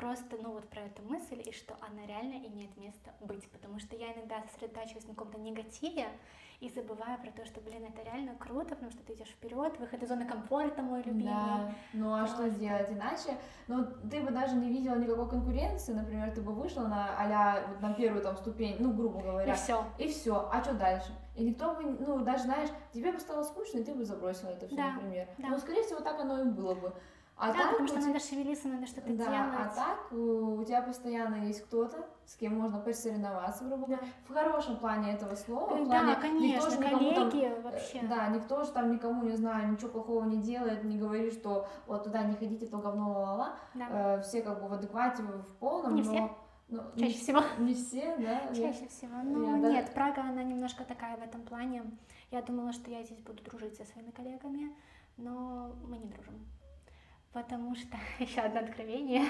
просто, ну вот про эту мысль, и что она реально имеет место быть. Потому что я иногда сосредотачиваюсь на каком-то негативе и забываю про то, что, блин, это реально круто, потому что ты идешь вперед, выход из зоны комфорта, мой любимый. Да, ну а что Классно. делать иначе? Ну, ты бы даже не видела никакой конкуренции, например, ты бы вышла на а вот на первую там ступень, ну, грубо говоря, И все. и все, а что дальше? И никто бы, ну, даже, знаешь, тебе бы стало скучно, и ты бы забросила это все, Да, например. да. Ну, скорее всего, так оно и было бы. А да, так потому что те- надо шевелиться, надо что-то Да, делать. а так у тебя постоянно есть кто-то, с кем можно посоревноваться, грубо говоря, в хорошем плане этого слова. Э, плане Да, никто конечно, же никому там, коллеги э, вообще. Да, никто же там никому, не знаю, ничего плохого не делает, не говорит, что вот туда не ходите, то говно ла-ла-ла. Да. Э, все как бы в адеквате, в полном, Не но... все. ну, Чаще не, всего. Не все, да? я- Чаще всего. Ну, я даже- нет, Прага, она немножко такая в этом плане. Я думала, что я здесь буду дружить со своими коллегами, но мы не дружим. Потому что еще одно откровение.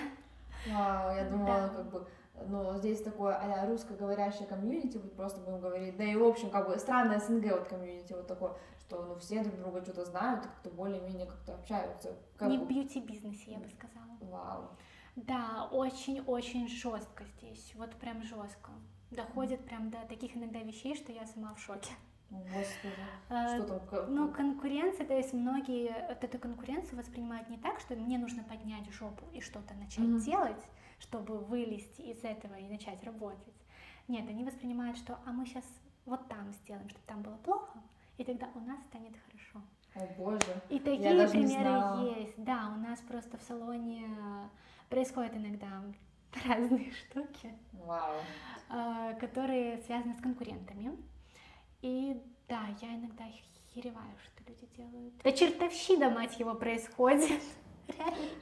Вау, я думала, Да. как бы, ну, здесь такое а русскоговорящее комьюнити, вот просто будем говорить, да и в общем, как бы, странное СНГ вот комьюнити вот такое, что, ну, все друг друга что-то знают, как-то более-менее как-то общаются. Как Не в бьюти-бизнесе, я бы сказала. Вау. Да, очень-очень жестко здесь, вот прям жестко. Доходит прям до таких иногда вещей, что я сама в шоке. Господи, Э, что там? как- Ну, конкуренция, то есть многие вот эту конкуренцию воспринимают не так, что мне нужно поднять жопу и что-то начать Мгм. делать, чтобы вылезти из этого и начать работать. Нет, они воспринимают, что а мы сейчас вот там сделаем, чтобы там было плохо, и тогда у нас станет хорошо. О, боже. И такие даже не примеры знала. есть. Да, у нас просто в салоне э, происходят иногда разные штуки, Вау. э, которые связаны с конкурентами. И да, я иногда хереваю, что люди делают. Да чертовщина, мать его, происходит.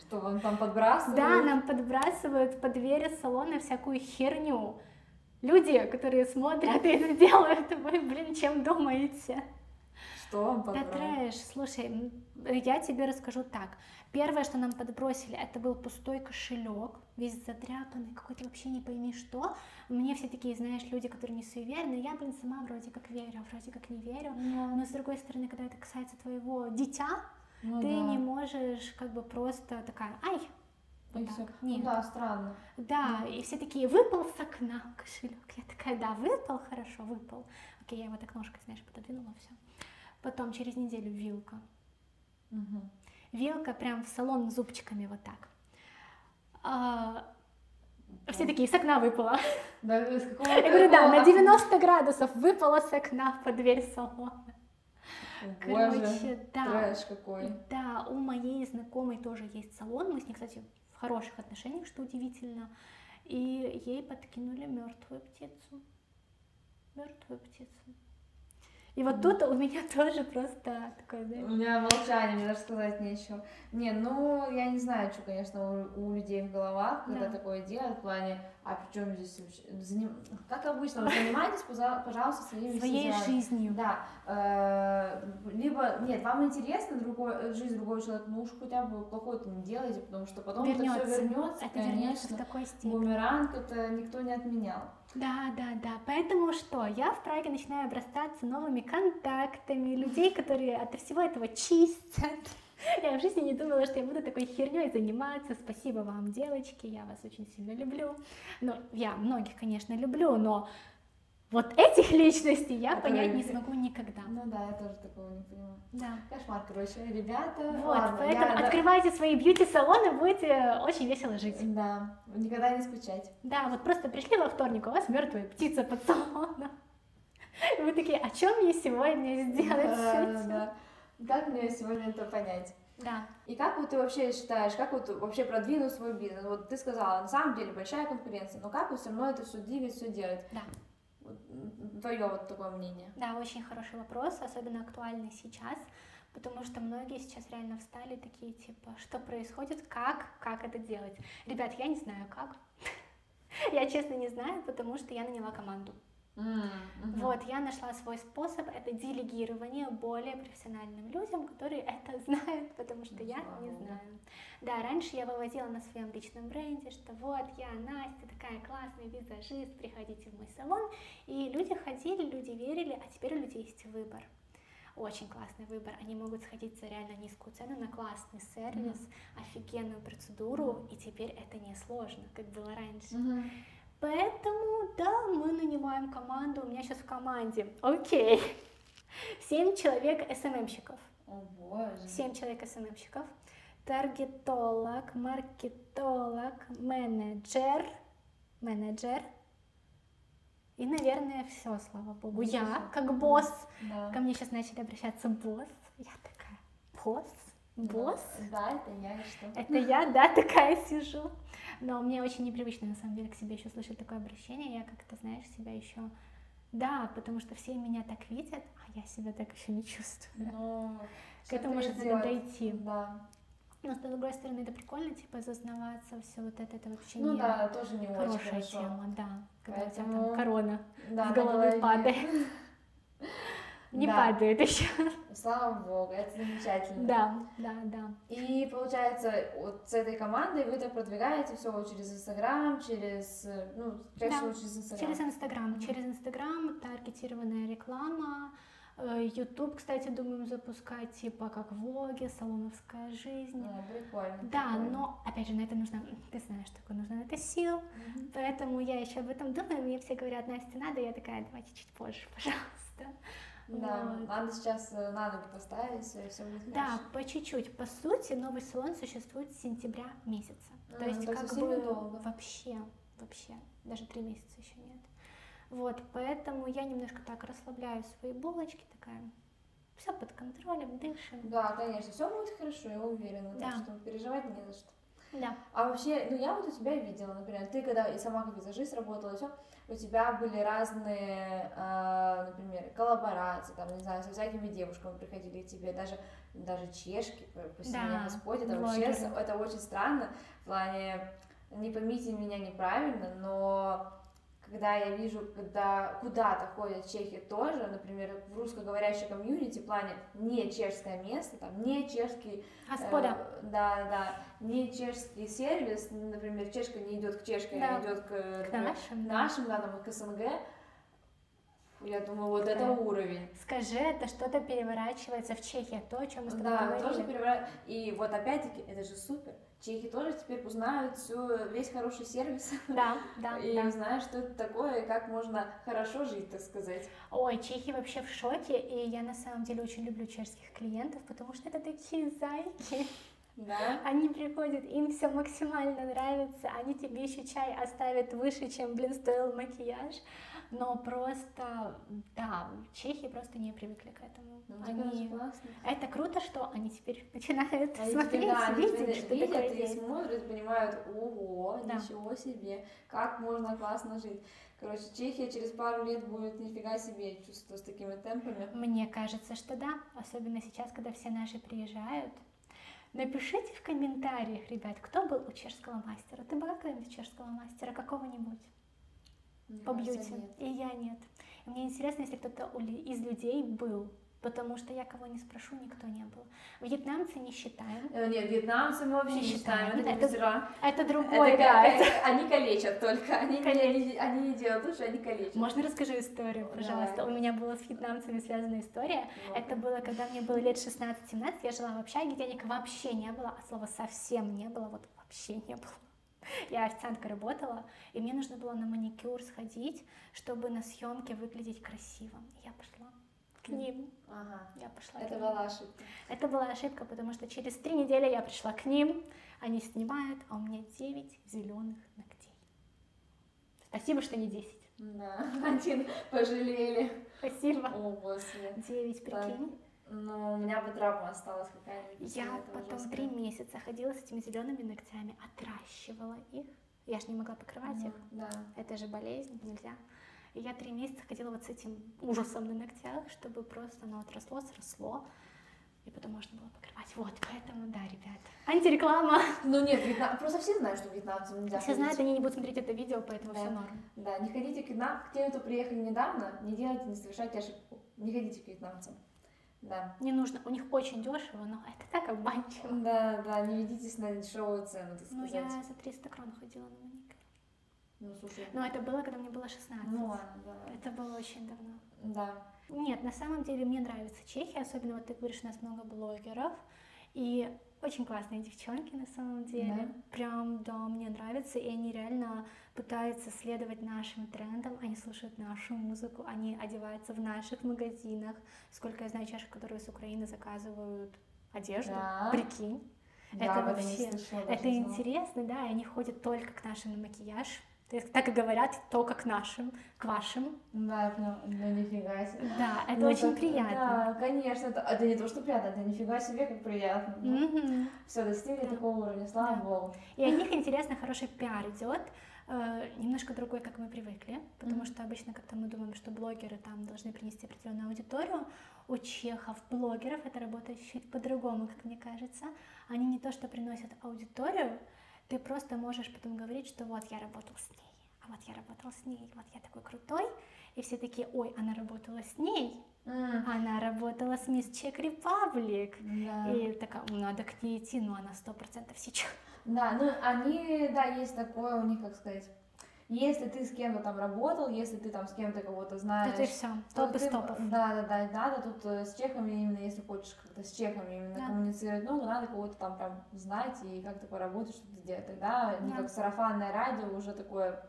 Что вам там подбрасывают? Да, нам подбрасывают под двери салона всякую херню. Люди, которые смотрят и это делают, вы, блин, чем думаете? Что вам Да трэш, слушай, я тебе расскажу так. Первое, что нам подбросили, это был пустой кошелек, весь задряпанный, какой-то вообще не пойми что. Мне все такие, знаешь, люди, которые не суеверны, я, блин, сама вроде как верю, а вроде как не верю. Но с другой стороны, когда это касается твоего дитя, Ну ты да. не можешь как бы просто такая, ай, И вот всё. так. Ну Нет. да, странно. Да, и все такие, выпал с окна кошелек. Я такая, да, выпал, хорошо, выпал. Окей, я его так ножкой, знаешь, пододвинула, все. Потом через неделю вилка. Мгм. Вилка прям в салон зубчиками вот так. А, все такие, с окна выпала. Да, с какого Я говорю, да, на какого- 90 градусов выпала с окна под дверь салона. Боже, Короче, да. трэш какой. Да, у моей знакомой тоже есть салон. Мы с ней, кстати, в хороших отношениях, что удивительно. И ей подкинули мертвую птицу. Мертвую птицу. И вот тут у меня тоже просто такое, У знаешь, меня молчание, мне даже сказать нечего. Не, ну, я не знаю, что, конечно, у, у людей в головах, когда Да. такое делают, в плане, а при чем здесь вообще, заним- как обычно, вы занимайтесь, пожа- пожалуйста, своими своей жизнью. Да, э, либо, нет, вам интересна другой, жизнь другого человека, ну уж хотя бы плохое-то не делайте, потому что потом это Вернется. все вернется, Это вернется в конечно. такой степени. Бумеранг это никто не отменял. Да, да, да. Поэтому что? Я в Праге начинаю обрастаться новыми контактами, людей, которые от всего этого чистят. Я в жизни не думала, что я буду такой херней заниматься. Спасибо вам, девочки, я вас очень сильно люблю. Ну, я многих, конечно, люблю, но вот этих личностей я Которые- понять не смогу никогда. Ну да, я тоже такого не понимаю. Да. Кошмар, короче, ребята. Вот, ладно, поэтому я, открывайте свои бьюти-салоны, будете очень весело жить. Да, никогда не скучать. Да, вот просто пришли во вторник, у вас мертвая птица под салоном. Вы такие, а что мне сегодня сделать Да, да, да. Как мне сегодня это понять? Да. И как вот ты вообще считаешь, как вот вообще продвинуть свой бизнес? Вот ты сказала, на самом деле большая конкуренция, но как вот все равно это все двигать, все делать? Да. Твое вот такое мнение. Да, очень хороший вопрос, особенно актуальный сейчас, потому что многие сейчас реально встали такие, типа, что происходит, как, как это делать. Ребят, я не знаю как. Я честно не знаю, потому что я наняла команду. Вот, я нашла свой способ, это делегирование более профессиональным людям, которые это знают, потому что я не знаю. Да, раньше я выводила на своем личном бренде, что вот я Настя, такая классная визажист, приходите в мой салон, и люди ходили, люди верили, а теперь у людей есть выбор. Очень классный выбор. Они могут сходить за реально низкую цену на классный сервис, mm-hmm. офигенную процедуру, и теперь это не сложно, как было раньше. Mm-hmm. Поэтому, да, мы нанимаем команду. У меня сейчас в команде, окей, семь человек СММщиков. О боже. Семь человек СММщиков. Таргетолог, маркетолог, менеджер, менеджер. И, наверное, все, слава богу. Я, как босс, да. ко мне сейчас начали обращаться босс. Я такая, босс? Босс? Да, это я и что? Это я, да, такая сижу. Но мне очень непривычно, на самом деле, к себе еще слышать такое обращение. Я как-то, знаешь, себя еще... Да, потому что все меня так видят, а я себя так еще не чувствую. Но к этому может надо дойти. Да. Но с другой стороны, это прикольно, типа, зазнаваться, все вот это, это вообще ну, не да, тоже не хорошая очень хорошо. тема, да. Когда Поэтому... у тебя там корона да, с головы падает. Не да. падает еще. Слава богу, это замечательно. Да, да, да. И получается, вот с этой командой вы так продвигаете все через Инстаграм, через, ну, чаще да. всего через Инстаграм. Через Инстаграм, через Инстаграм, таргетированная реклама, YouTube, кстати, думаем запускать, типа как влоги, салоновская жизнь. Да, прикольно. Да, прикольно. но опять же на это нужно, ты знаешь, такое нужно на это сил, mm-hmm. поэтому я еще об этом думаю. Мне все говорят, Настя, надо, я такая, давайте чуть позже, пожалуйста. Да, вот. надо сейчас э, на ноги поставить, и все будет Да, хорошо. по чуть-чуть. По сути, новый салон существует с сентября месяца. А, то есть как бы долго. вообще, вообще, даже три месяца еще нет. Вот, поэтому я немножко так расслабляю свои булочки, такая, все под контролем, дышим. Да, конечно, все будет хорошо, я уверена, Да. так что переживать не за что. Да. А вообще, ну я вот у тебя видела, например, ты когда и сама как визажист работала, все, у тебя были разные, э, например, коллаборации, там, не знаю, со всякими девушками приходили к тебе, даже, даже чешки, пусть Да, меня Господь, это вообще, это очень странно, в плане, не поймите меня неправильно, но когда я вижу, когда куда-то ходят чехи тоже, например, в русскоговорящей комьюнити, в плане не чешское место, там, не чешский Господа. Э, да, да. Не чешский сервис, например, чешка не идет к чешке, Да. а идет к, К например, нашим, да. нашим, да, там, к СНГ. Я думаю, вот это Да. уровень. Скажи, это что-то переворачивается в Чехии, то, о чем мы с тобой Да, говорили. тоже перебра- И вот опять-таки, это же супер. Чехи тоже теперь узнают всю, весь хороший сервис. Да, да, И да. узнают, что это такое, и как можно хорошо жить, так сказать. Ой, чехи вообще в шоке, и я на самом деле очень люблю чешских клиентов, потому что это такие зайки. Да? Они приходят, им все максимально нравится, они тебе еще чай оставят выше, чем, блин, стоил макияж. Но просто, да, чехи просто не привыкли к этому. Ну, Они... это круто, что они теперь начинают Они смотреть, теперь, да, они видеть, теперь что видят такое и есть. смотрят, понимают, ого, Да. ничего себе, как можно классно жить. Короче, Чехия через пару лет будет нифига себе, чувствую, с такими темпами. Мне кажется, что да, особенно сейчас, когда все наши приезжают. Напишите в комментариях, ребят, кто был у чешского мастера. Ты была когда-нибудь у чешского мастера какого-нибудь? Мне по кажется, бьюти. нет. И я нет. И мне интересно, если кто-то из людей был, потому что я кого не спрошу, никто не был. Вьетнамцы не считаем. Э, Нет, вьетнамцы мы вообще Не считаем, считаем. это Это-. Это Это другой, как- да. это- они калечат только, они, не- Калечат. они не делают лучше, они калечат. Можно расскажу историю, пожалуйста? Давай. У меня была с вьетнамцами связанная история. Ну-ка. Это было, когда мне было лет 16-17, я жила в общаге, денег вообще не было, а слова совсем не было, вот вообще не было. Я официанткой работала, и мне нужно было на маникюр сходить, чтобы на съемке выглядеть красиво. Я пошла к ним. Ага, Я пошла это была ошибка. Это была ошибка, потому что через три недели я пришла к ним, они снимают, а у меня 9 зеленых ногтей. Спасибо, что не 10. Да, один пожалели. Спасибо. О, господи. 9, прикинь. Но у меня бы травма осталась какая-нибудь. Я потом три месяца ходила с этими зелеными ногтями, отращивала их. Я же не могла покрывать их. Да. Это же болезнь, нельзя. И я три месяца ходила вот с этим ужасом на ногтях, чтобы просто оно отросло, сросло, и потом можно было покрывать. Вот, поэтому, да, ребят. Антиреклама. Ну нет, вьетнам... просто все знают, что вьетнамцам нельзя Все ходить. знают, они не будут смотреть это видео, поэтому Да. все норм. Да, не ходите к Вьетнам. К тем, кто приехали недавно, не делайте, не совершайте ошибку. Не ходите к вьетнамцам. Да. Не нужно, у них очень дешево, но это так обманчиво. Да, да, не ведитесь на дешевую цену, так Ну, сказать. я за 300 крон ходила на маникюр. Ну, слушай. Но это было, когда мне было 16. Ну ладно, да. Это было очень давно. Да. Нет, на самом деле мне нравится Чехия, особенно вот ты говоришь, у нас много блогеров, и очень классные девчонки на самом деле. Прям, да, мне нравится, и они реально пытаются следовать нашим трендам, они слушают нашу музыку, они одеваются в наших магазинах. Сколько я знаю чашек, которые с Украины заказывают одежду, Да. прикинь. Да, это вообще, слышала, это интересно, да, и они ходят только к нашим на макияж. То есть так и говорят, только к нашим, к вашим. Да, поняла. Ну, нифига себе. Да, это Ну, очень так- приятно. Да, конечно. Это, это не то, что приятно, это нифига себе, как приятно. Мгм. Все, достигли Да. такого уровня, слава Да. богу. И от них, интересно, хороший пиар идет, э, немножко другой, как мы привыкли, потому Мгм. что обычно как-то мы думаем, что блогеры там должны принести определенную аудиторию. У чехов, блогеров это работает чуть по-другому, как мне кажется. Они не то, что приносят аудиторию, ты просто можешь потом говорить, что вот я работал с ней, а вот я работал с ней, вот я такой крутой, и все такие, ой, она работала с ней, она работала с Мисс Чек Репаблик. И такая, «Ну, надо к ней идти, но она сто процентов сейчас. Да, ну они, да, есть такое у них, как сказать, если ты с кем-то там работал, если ты там с кем-то кого-то знаешь, Это все, то топ из ты- топов. Да, да, да, надо тут э, с чехами именно, если хочешь как-то с чехами именно Да. коммуницировать, ну, надо кого-то там прям знать и как-то поработать, что-то делать. Тогда не Да. как сарафанное радио уже такое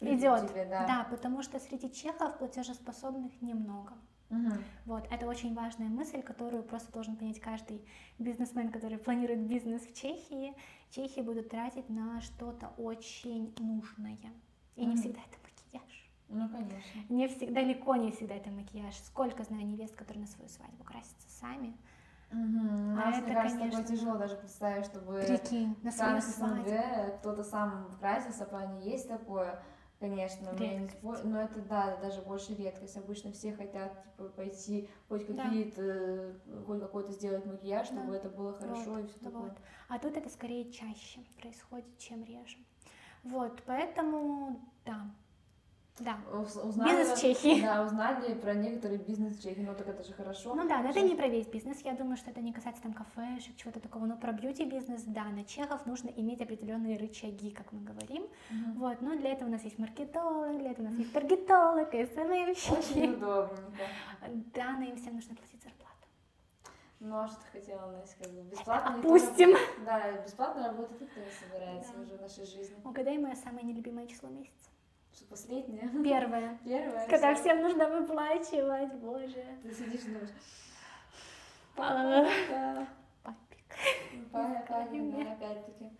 Идет, тебе, да. да, потому что среди чехов платежеспособных немного. Мгм. Вот, это очень важная мысль, которую просто должен понять каждый бизнесмен, который планирует бизнес в Чехии. Чехии будут тратить на что-то очень нужное. И не Мгм. всегда это макияж. Ну, конечно. Не всегда, далеко не всегда это макияж. Сколько знаю невест, которые на свою свадьбу красятся сами. Мгм. А Нас, это, мне кажется, такое конечно, тяжело даже представить, чтобы Прикинь, на свою свадьбу. Кто-то сам красился, по плане есть такое, конечно, но, я не Редкость. но это да, даже больше редкость. Обычно все хотят типа пойти хоть Да. какие-то, э, хоть какой-то сделать макияж, чтобы Да. это было хорошо и все такое. Вот. А тут это скорее чаще происходит, чем реже. Вот, поэтому да. Да. Уз- Узнали, Бизнес в Чехии. Да, узнали про некоторые бизнес в Чехии, ну так это же хорошо. Ну да, но это не про весь бизнес. Я думаю, что это не касается там кафешек, чего-то такого. Но про бьюти-бизнес, да, на чехов нужно иметь определенные рычаги, как мы говорим. Мгм. Вот, но для этого у нас есть маркетолог, для этого у нас есть таргетолог, Очень СММщики. удобненько. Да, но им всем нужно платить зарплату. Ну а что ты хотела, Настя, как бы бесплатно? Опустим. работать- Да, бесплатно работать никто не собирается Да. уже в нашей жизни. Угадай мое самое нелюбимое число месяца. Что последнее? Первое. Первое. Когда всё. всем нужно выплачивать, боже. Ты сидишь и думаешь, А, да, Папик. Да, опять-таки.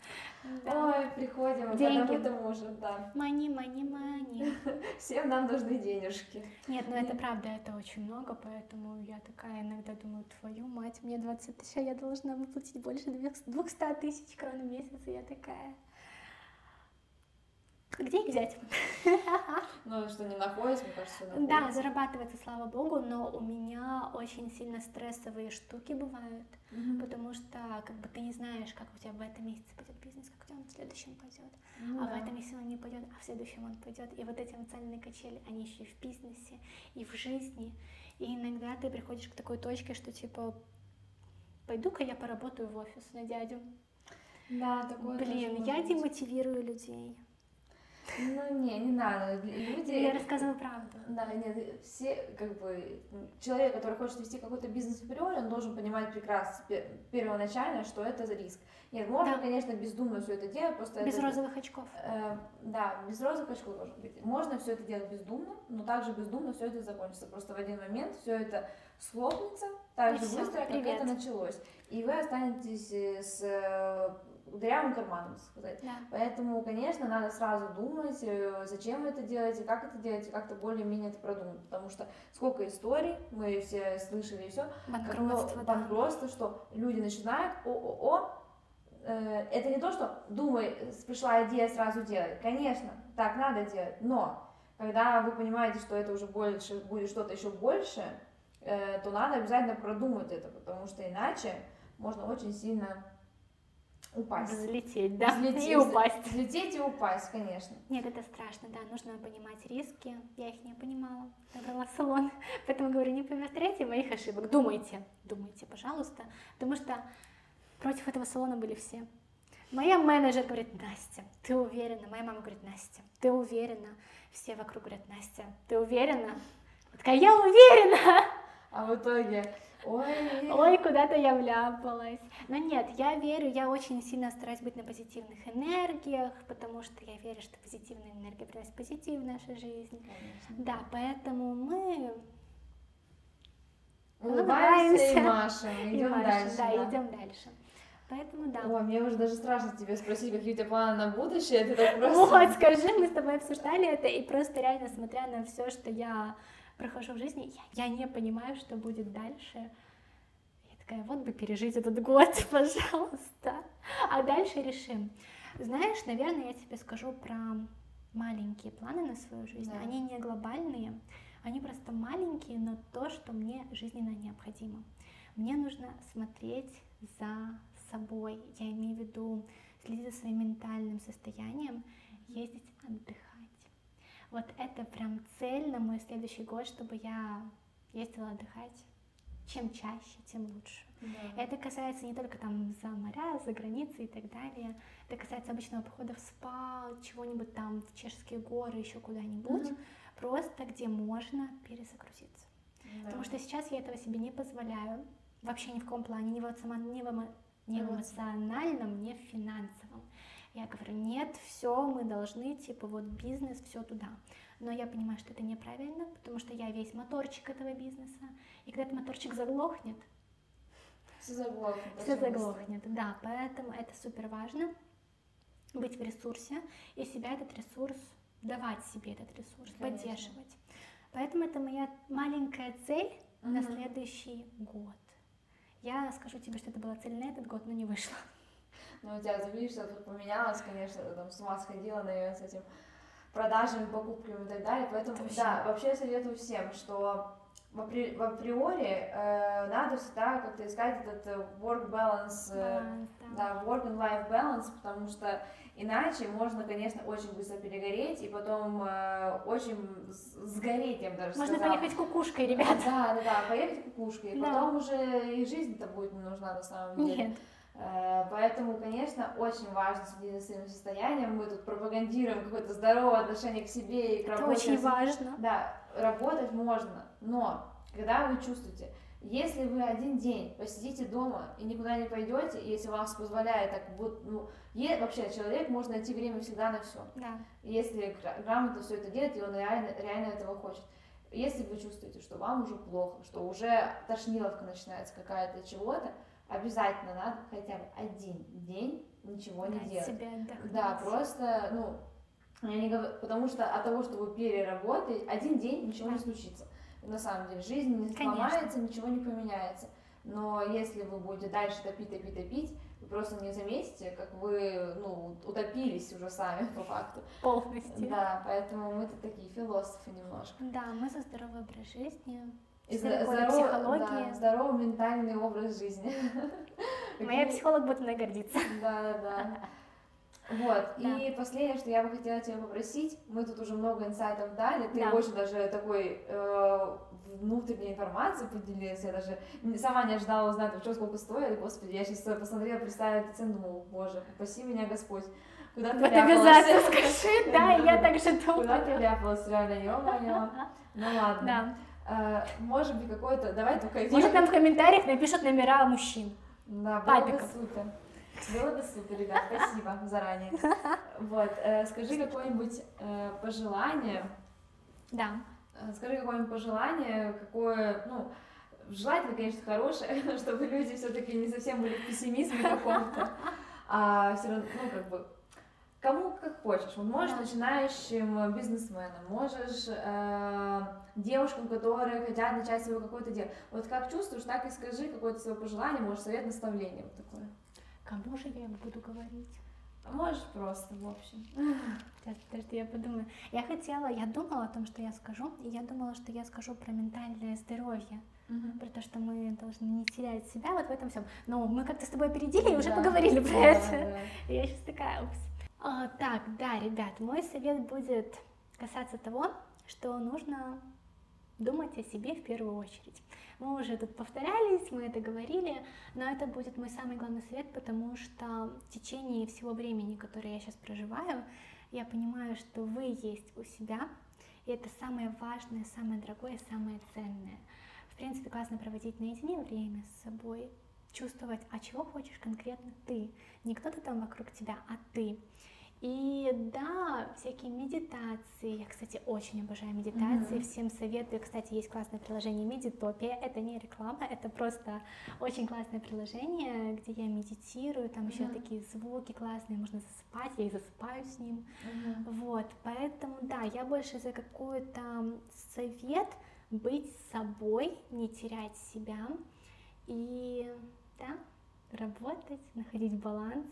Да. Ой, приходим к Деньги. одному тому же, да. Мани, мани, мани. Всем нам нужны денежки. Нет, ну это правда, это очень много, поэтому я такая иногда думаю, твою мать, мне 20 тысяч, а я должна выплатить больше 200 тысяч крон в месяц, и я такая... Где их взять? Ну, что не находится, мне кажется, Да, находится. зарабатывается, слава богу, но у меня очень сильно стрессовые штуки бывают, Мгм. потому что как бы ты не знаешь, как у тебя в этом месяце пойдет бизнес, как у тебя он в следующем пойдет, Ну а да. в этом месяце он не пойдет, а в следующем он пойдет. И вот эти эмоциональные качели, они еще и в бизнесе, и в жизни. И иногда ты приходишь к такой точке, что типа пойду-ка я поработаю в офис на дядю. Да, такое Блин, я демотивирую людей. Ну, не, не надо. Люди... Я рассказываю правду. Да, нет, все, как бы, человек, который хочет вести какой-то бизнес априори, он должен понимать прекрасно пе- первоначально, что это за риск. Нет, можно, Да. конечно, бездумно все это делать, просто Без это- розовых очков. Э, да, без розовых очков должен быть. Можно все это делать бездумно, но также бездумно все это закончится. Просто в один момент все это схлопнется так И же всё, быстро, как привет. это началось. И вы останетесь э, с э, дырявым карманом, так сказать. Да. Поэтому, конечно, надо сразу думать, э, зачем вы это делаете, как это делаете, как-то более-менее это продумать. Потому что сколько историй, мы все слышали и все, Банкротство, да. банкротство, что люди начинают ООО, э, это не то, что думай, пришла идея, сразу делай. Конечно, так надо делать, но когда вы понимаете, что это уже больше, будет что-то еще больше, э, то надо обязательно продумать это, потому что иначе можно очень сильно упасть. Взлететь, да, Взлететь, и упасть. Взлететь и упасть, конечно. Нет, это страшно, да, нужно понимать риски. Я их не понимала, набрала салон. Поэтому говорю, не повторяйте моих ошибок. Думайте, думайте, пожалуйста. Потому что против этого салона были все. Моя менеджер говорит, Настя, ты уверена? Моя мама говорит, Настя, ты уверена? Все вокруг говорят, Настя, ты уверена? Я такая, я уверена! А в итоге, ой, Ой, куда-то я вляпалась. Но нет, я верю, я очень сильно стараюсь быть на позитивных энергиях, потому что я верю, что позитивная энергия приносит позитив в нашу жизнь. Да, поэтому мы улыбаемся и улыбаемся. машем, и идем маршем, дальше. да, да. идем дальше. Поэтому да. Ой, мне уже даже страшно тебе спросить, какие у тебя планы на будущее, ты так просто... Вот, скажи, мы с тобой обсуждали это, и просто реально, смотря на все, что я прохожу в жизни, я, я не понимаю, что будет дальше. Я такая, вот бы пережить этот год, пожалуйста. А дальше решим. Знаешь, наверное, я тебе скажу про маленькие планы на свою жизнь. Да. Они не глобальные, они просто маленькие, но то, что мне жизненно необходимо. Мне нужно смотреть за собой, я имею в виду следить за своим ментальным состоянием, ездить отдыхать. Вот это прям цель на мой следующий год, чтобы я ездила отдыхать. Чем чаще, тем лучше. Да. Это касается не только там за моря, за границы и так далее. Это касается обычного похода в спа, чего-нибудь там в чешские горы, еще куда-нибудь. Мгм. Просто где можно перезагрузиться. Да. Потому что сейчас я этого себе не позволяю. Вообще ни в каком плане, ни в, эмоцион- ни в эмо- ни в эмоциональном, ни в финансовом. Я говорю, нет, все, мы должны, типа, вот бизнес, все туда. Но я понимаю, что это неправильно, потому что я весь моторчик этого бизнеса. И когда этот моторчик заглохнет, Все заглохнет. все заглохнет. Да, поэтому это супер важно быть в ресурсе и себя этот ресурс, давать себе этот ресурс, Конечно. поддерживать. Поэтому это моя маленькая цель на Мгм. следующий год. Я скажу тебе, что это была цель на этот год, но не вышло. Ну, у тебя, ты видишь, что тут поменялось, конечно, там с ума сходила, наверное, с этим продажами, покупками и так далее. Поэтому, Вообще. да, вообще советую всем, что в, апри- в априори э, надо всегда как-то искать этот э, work balance, э, Баланс, да. да, work and life balance, потому что иначе можно, конечно, очень быстро перегореть и потом э, очень сгореть, я бы даже Можно сказала. поехать кукушкой, ребят. Да, да, да, поехать кукушкой, и Да. потом уже и жизнь-то будет не нужна на самом деле. Нет. Э, Поэтому, конечно, очень важно следить за своим состоянием. Мы тут пропагандируем какое-то здоровое отношение к себе и к Это работе. очень важно. Да, работать можно, но когда вы чувствуете, если вы один день посидите дома и никуда не пойдете, если вас позволяет так вот, ну, е- вообще человек может найти время всегда на все. Да. Если гра- грамотно все это делать, и он реально, реально этого хочет. Если вы чувствуете, что вам уже плохо, что уже тошниловка начинается какая-то чего-то, обязательно надо хотя бы один день ничего не Дать делать. себе отдохнуть. Да, просто, ну, я не говорю, потому что от того, что вы переработаете, один день ничего не случится. На самом деле, жизнь не сломается, ничего не поменяется. Но если вы будете дальше топить, топить, топить, вы просто не заметите, как вы, ну, утопились уже сами, по факту. Полностью. Да, поэтому мы тут такие философы немножко. Да, мы за здоровый образ жизни. Здоровый, да, здоровый ментальный образ жизни. Моя психолог будет мной гордиться. Да, да, да. Вот, Да. и последнее, что я бы хотела тебя попросить, мы тут уже много инсайтов дали, ты Да. очень даже такой э, внутренней информацией поделилась, я даже сама не ожидала узнать, что сколько стоит, господи, я сейчас посмотрела, представила цену, думала, боже, упаси меня Господь, куда ты Вот обязательно скажи, да, и я так же Куда ты думаю. ляпалась, реально, ё-моё. Ну ладно. Да. Э, может быть, какой-то, давай только. Может, нам в комментариях напишут номера мужчин. Да, было бы Папиков. супер. Было бы супер, ребят, спасибо заранее. Вот, э, скажи какое-нибудь э, пожелание, Да. скажи какое-нибудь пожелание, какое, ну, желательно, конечно, хорошее, чтобы люди все-таки не совсем были в пессимизме каком-то, а все равно, ну, как бы, кому как хочешь. Вот можешь Да. начинающим бизнесменом, можешь э, девушкам, которые хотят начать свое какое-то дело. Вот как чувствуешь, так и скажи какое-то свое пожелание, может, совет, наставление вот такое. Кому же я буду говорить? Можешь просто, в общем. Сейчас, подожди, я подумаю. Я хотела, я думала о том, что я скажу, и я думала, что я скажу про ментальное здоровье, про то, что мы должны не терять себя вот в этом всем. Но мы как-то с тобой опередили и уже Да. поговорили про Да, это. да. Я сейчас такая, упс. А, так, да, ребят, мой совет будет касаться того, что нужно думать о себе в первую очередь. Мы уже тут повторялись, мы это говорили, но это будет мой самый главный совет, потому что в течение всего времени, которое я сейчас проживаю, я понимаю, что вы есть у себя, и это самое важное, самое дорогое, самое ценное. В принципе, классно проводить наедине время с собой, чувствовать, а чего хочешь конкретно ты, не кто-то там вокруг тебя, а ты. И да, всякие медитации. Я, кстати, очень обожаю медитации. Всем советую. Кстати, есть классное приложение Медитопия. Это не реклама, это просто очень классное приложение, где я медитирую. Там еще такие звуки классные, можно засыпать. Я и засыпаю с ним. Вот, поэтому да, я больше за какой-то совет быть собой, не терять себя и да, работать, находить баланс,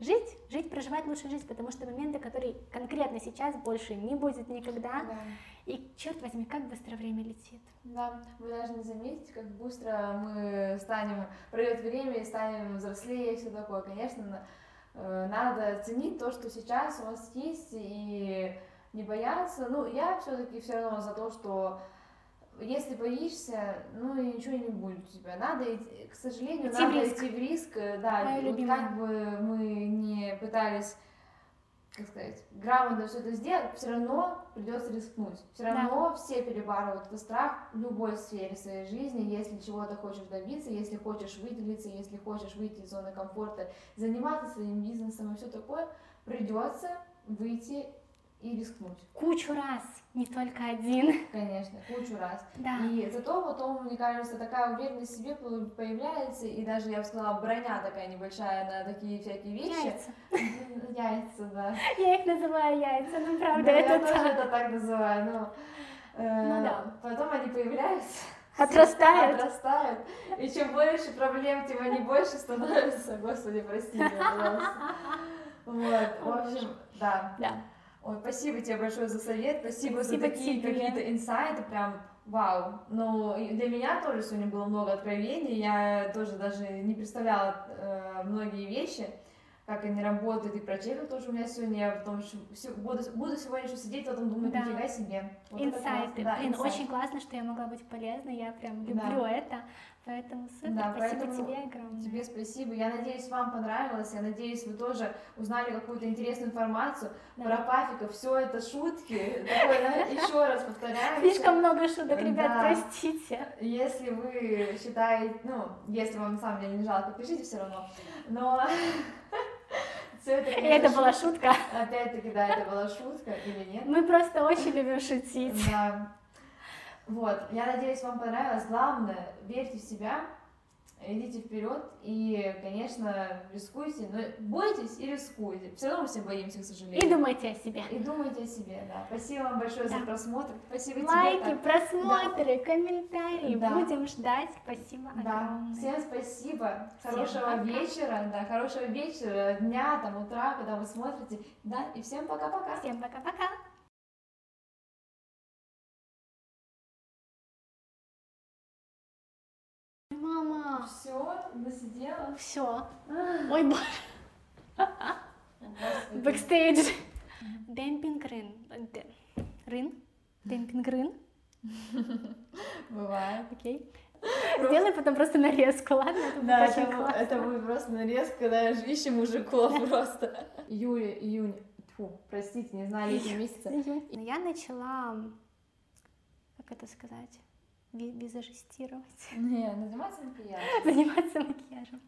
жить, жить, проживать лучшую жизнь, потому что моменты, которые конкретно сейчас больше не будет никогда. Да. И черт возьми, как быстро время летит. Да, вы даже не заметите, как быстро мы станем, пройдет время и станем взрослее и все такое. Конечно, э, надо ценить то, что сейчас у вас есть, и не бояться. Ну, я все-таки все равно за то, что если боишься, ну и ничего не будет у тебя. Надо к сожалению, Идти в надо риск. идти в риск, э, да, вот как бы мы не пытались как сказать, грамотно все это сделать, все равно придется рискнуть. Все Да. равно все перебарывают этот страх в любой сфере своей жизни, если чего-то хочешь добиться, если хочешь выделиться, если хочешь выйти из зоны комфорта, заниматься своим бизнесом и все такое, придется выйти и рискнуть, Кучу раз, не только один. конечно, кучу раз. Да. И зато потом, мне кажется, такая уверенность в себе по- появляется, и даже, я бы сказала, броня такая небольшая на такие всякие вещи. Яйца. Яйца, да. Я их называю яйца, ну правда, Да, я это тоже так. это так называю, но э, Ну да. потом они появляются, Отрастают. отрастают, и чем больше проблем, тем они больше становятся. Господи, прости меня, пожалуйста. Вот, в общем, да. Да. Ой, спасибо тебе большое за совет, спасибо, Спасибо за такие тебе. какие-то инсайты, прям вау. Ну, для меня тоже сегодня было много откровений, я тоже даже не представляла э, многие вещи, как они работают, и про чеков тоже у меня сегодня, я потом буду, буду сегодня еще сидеть, потом думать, Да. нифига себе. Вот Инсайты. Да, Блин, инсайты. очень классно, что я могла быть полезной, я прям Да. люблю это. Поэтому супер, Да, спасибо поэтому тебе огромное. Тебе спасибо. Я надеюсь, вам понравилось. Я надеюсь, вы тоже узнали какую-то интересную информацию Да. про пафиков. Все это шутки. Да, еще раз повторяю. Слишком много шуток, ребят, Да. простите. Если вы считаете, ну, если вам на самом деле не жалко, пишите все равно. Но все это, конечно, это была шутка. Опять-таки, да, это была шутка или нет. Мы просто очень любим шутить. Да. Вот, я надеюсь, вам понравилось. Главное, верьте в себя, идите вперед и, конечно, рискуйте, но бойтесь и рискуйте. Все равно мы все боимся, к сожалению. И думайте о себе. И думайте о себе, да. Спасибо вам большое за Да. просмотр. Спасибо Лайки, тебе. так. просмотры, комментарии. Да. Будем ждать. Спасибо Да, огромное. всем спасибо. Всем Хорошего пока. вечера, да, хорошего вечера, дня, там, утра, когда вы смотрите. Да, и всем пока-пока. Всем пока-пока. Досидела. все. Ой, боже. Бэкстейдж. Демпинг рын. Рын? Демпинг рын? Бывает. Окей. Сделай потом просто нарезку, ладно? Это Да, это, классно. это будет просто нарезка, да, ищем мужиков просто. Июль, июнь, фу, простите, не знаю, летние месяцы. Но я начала, как это сказать, визажистировать, Не, заниматься макияжем. заниматься макияжем.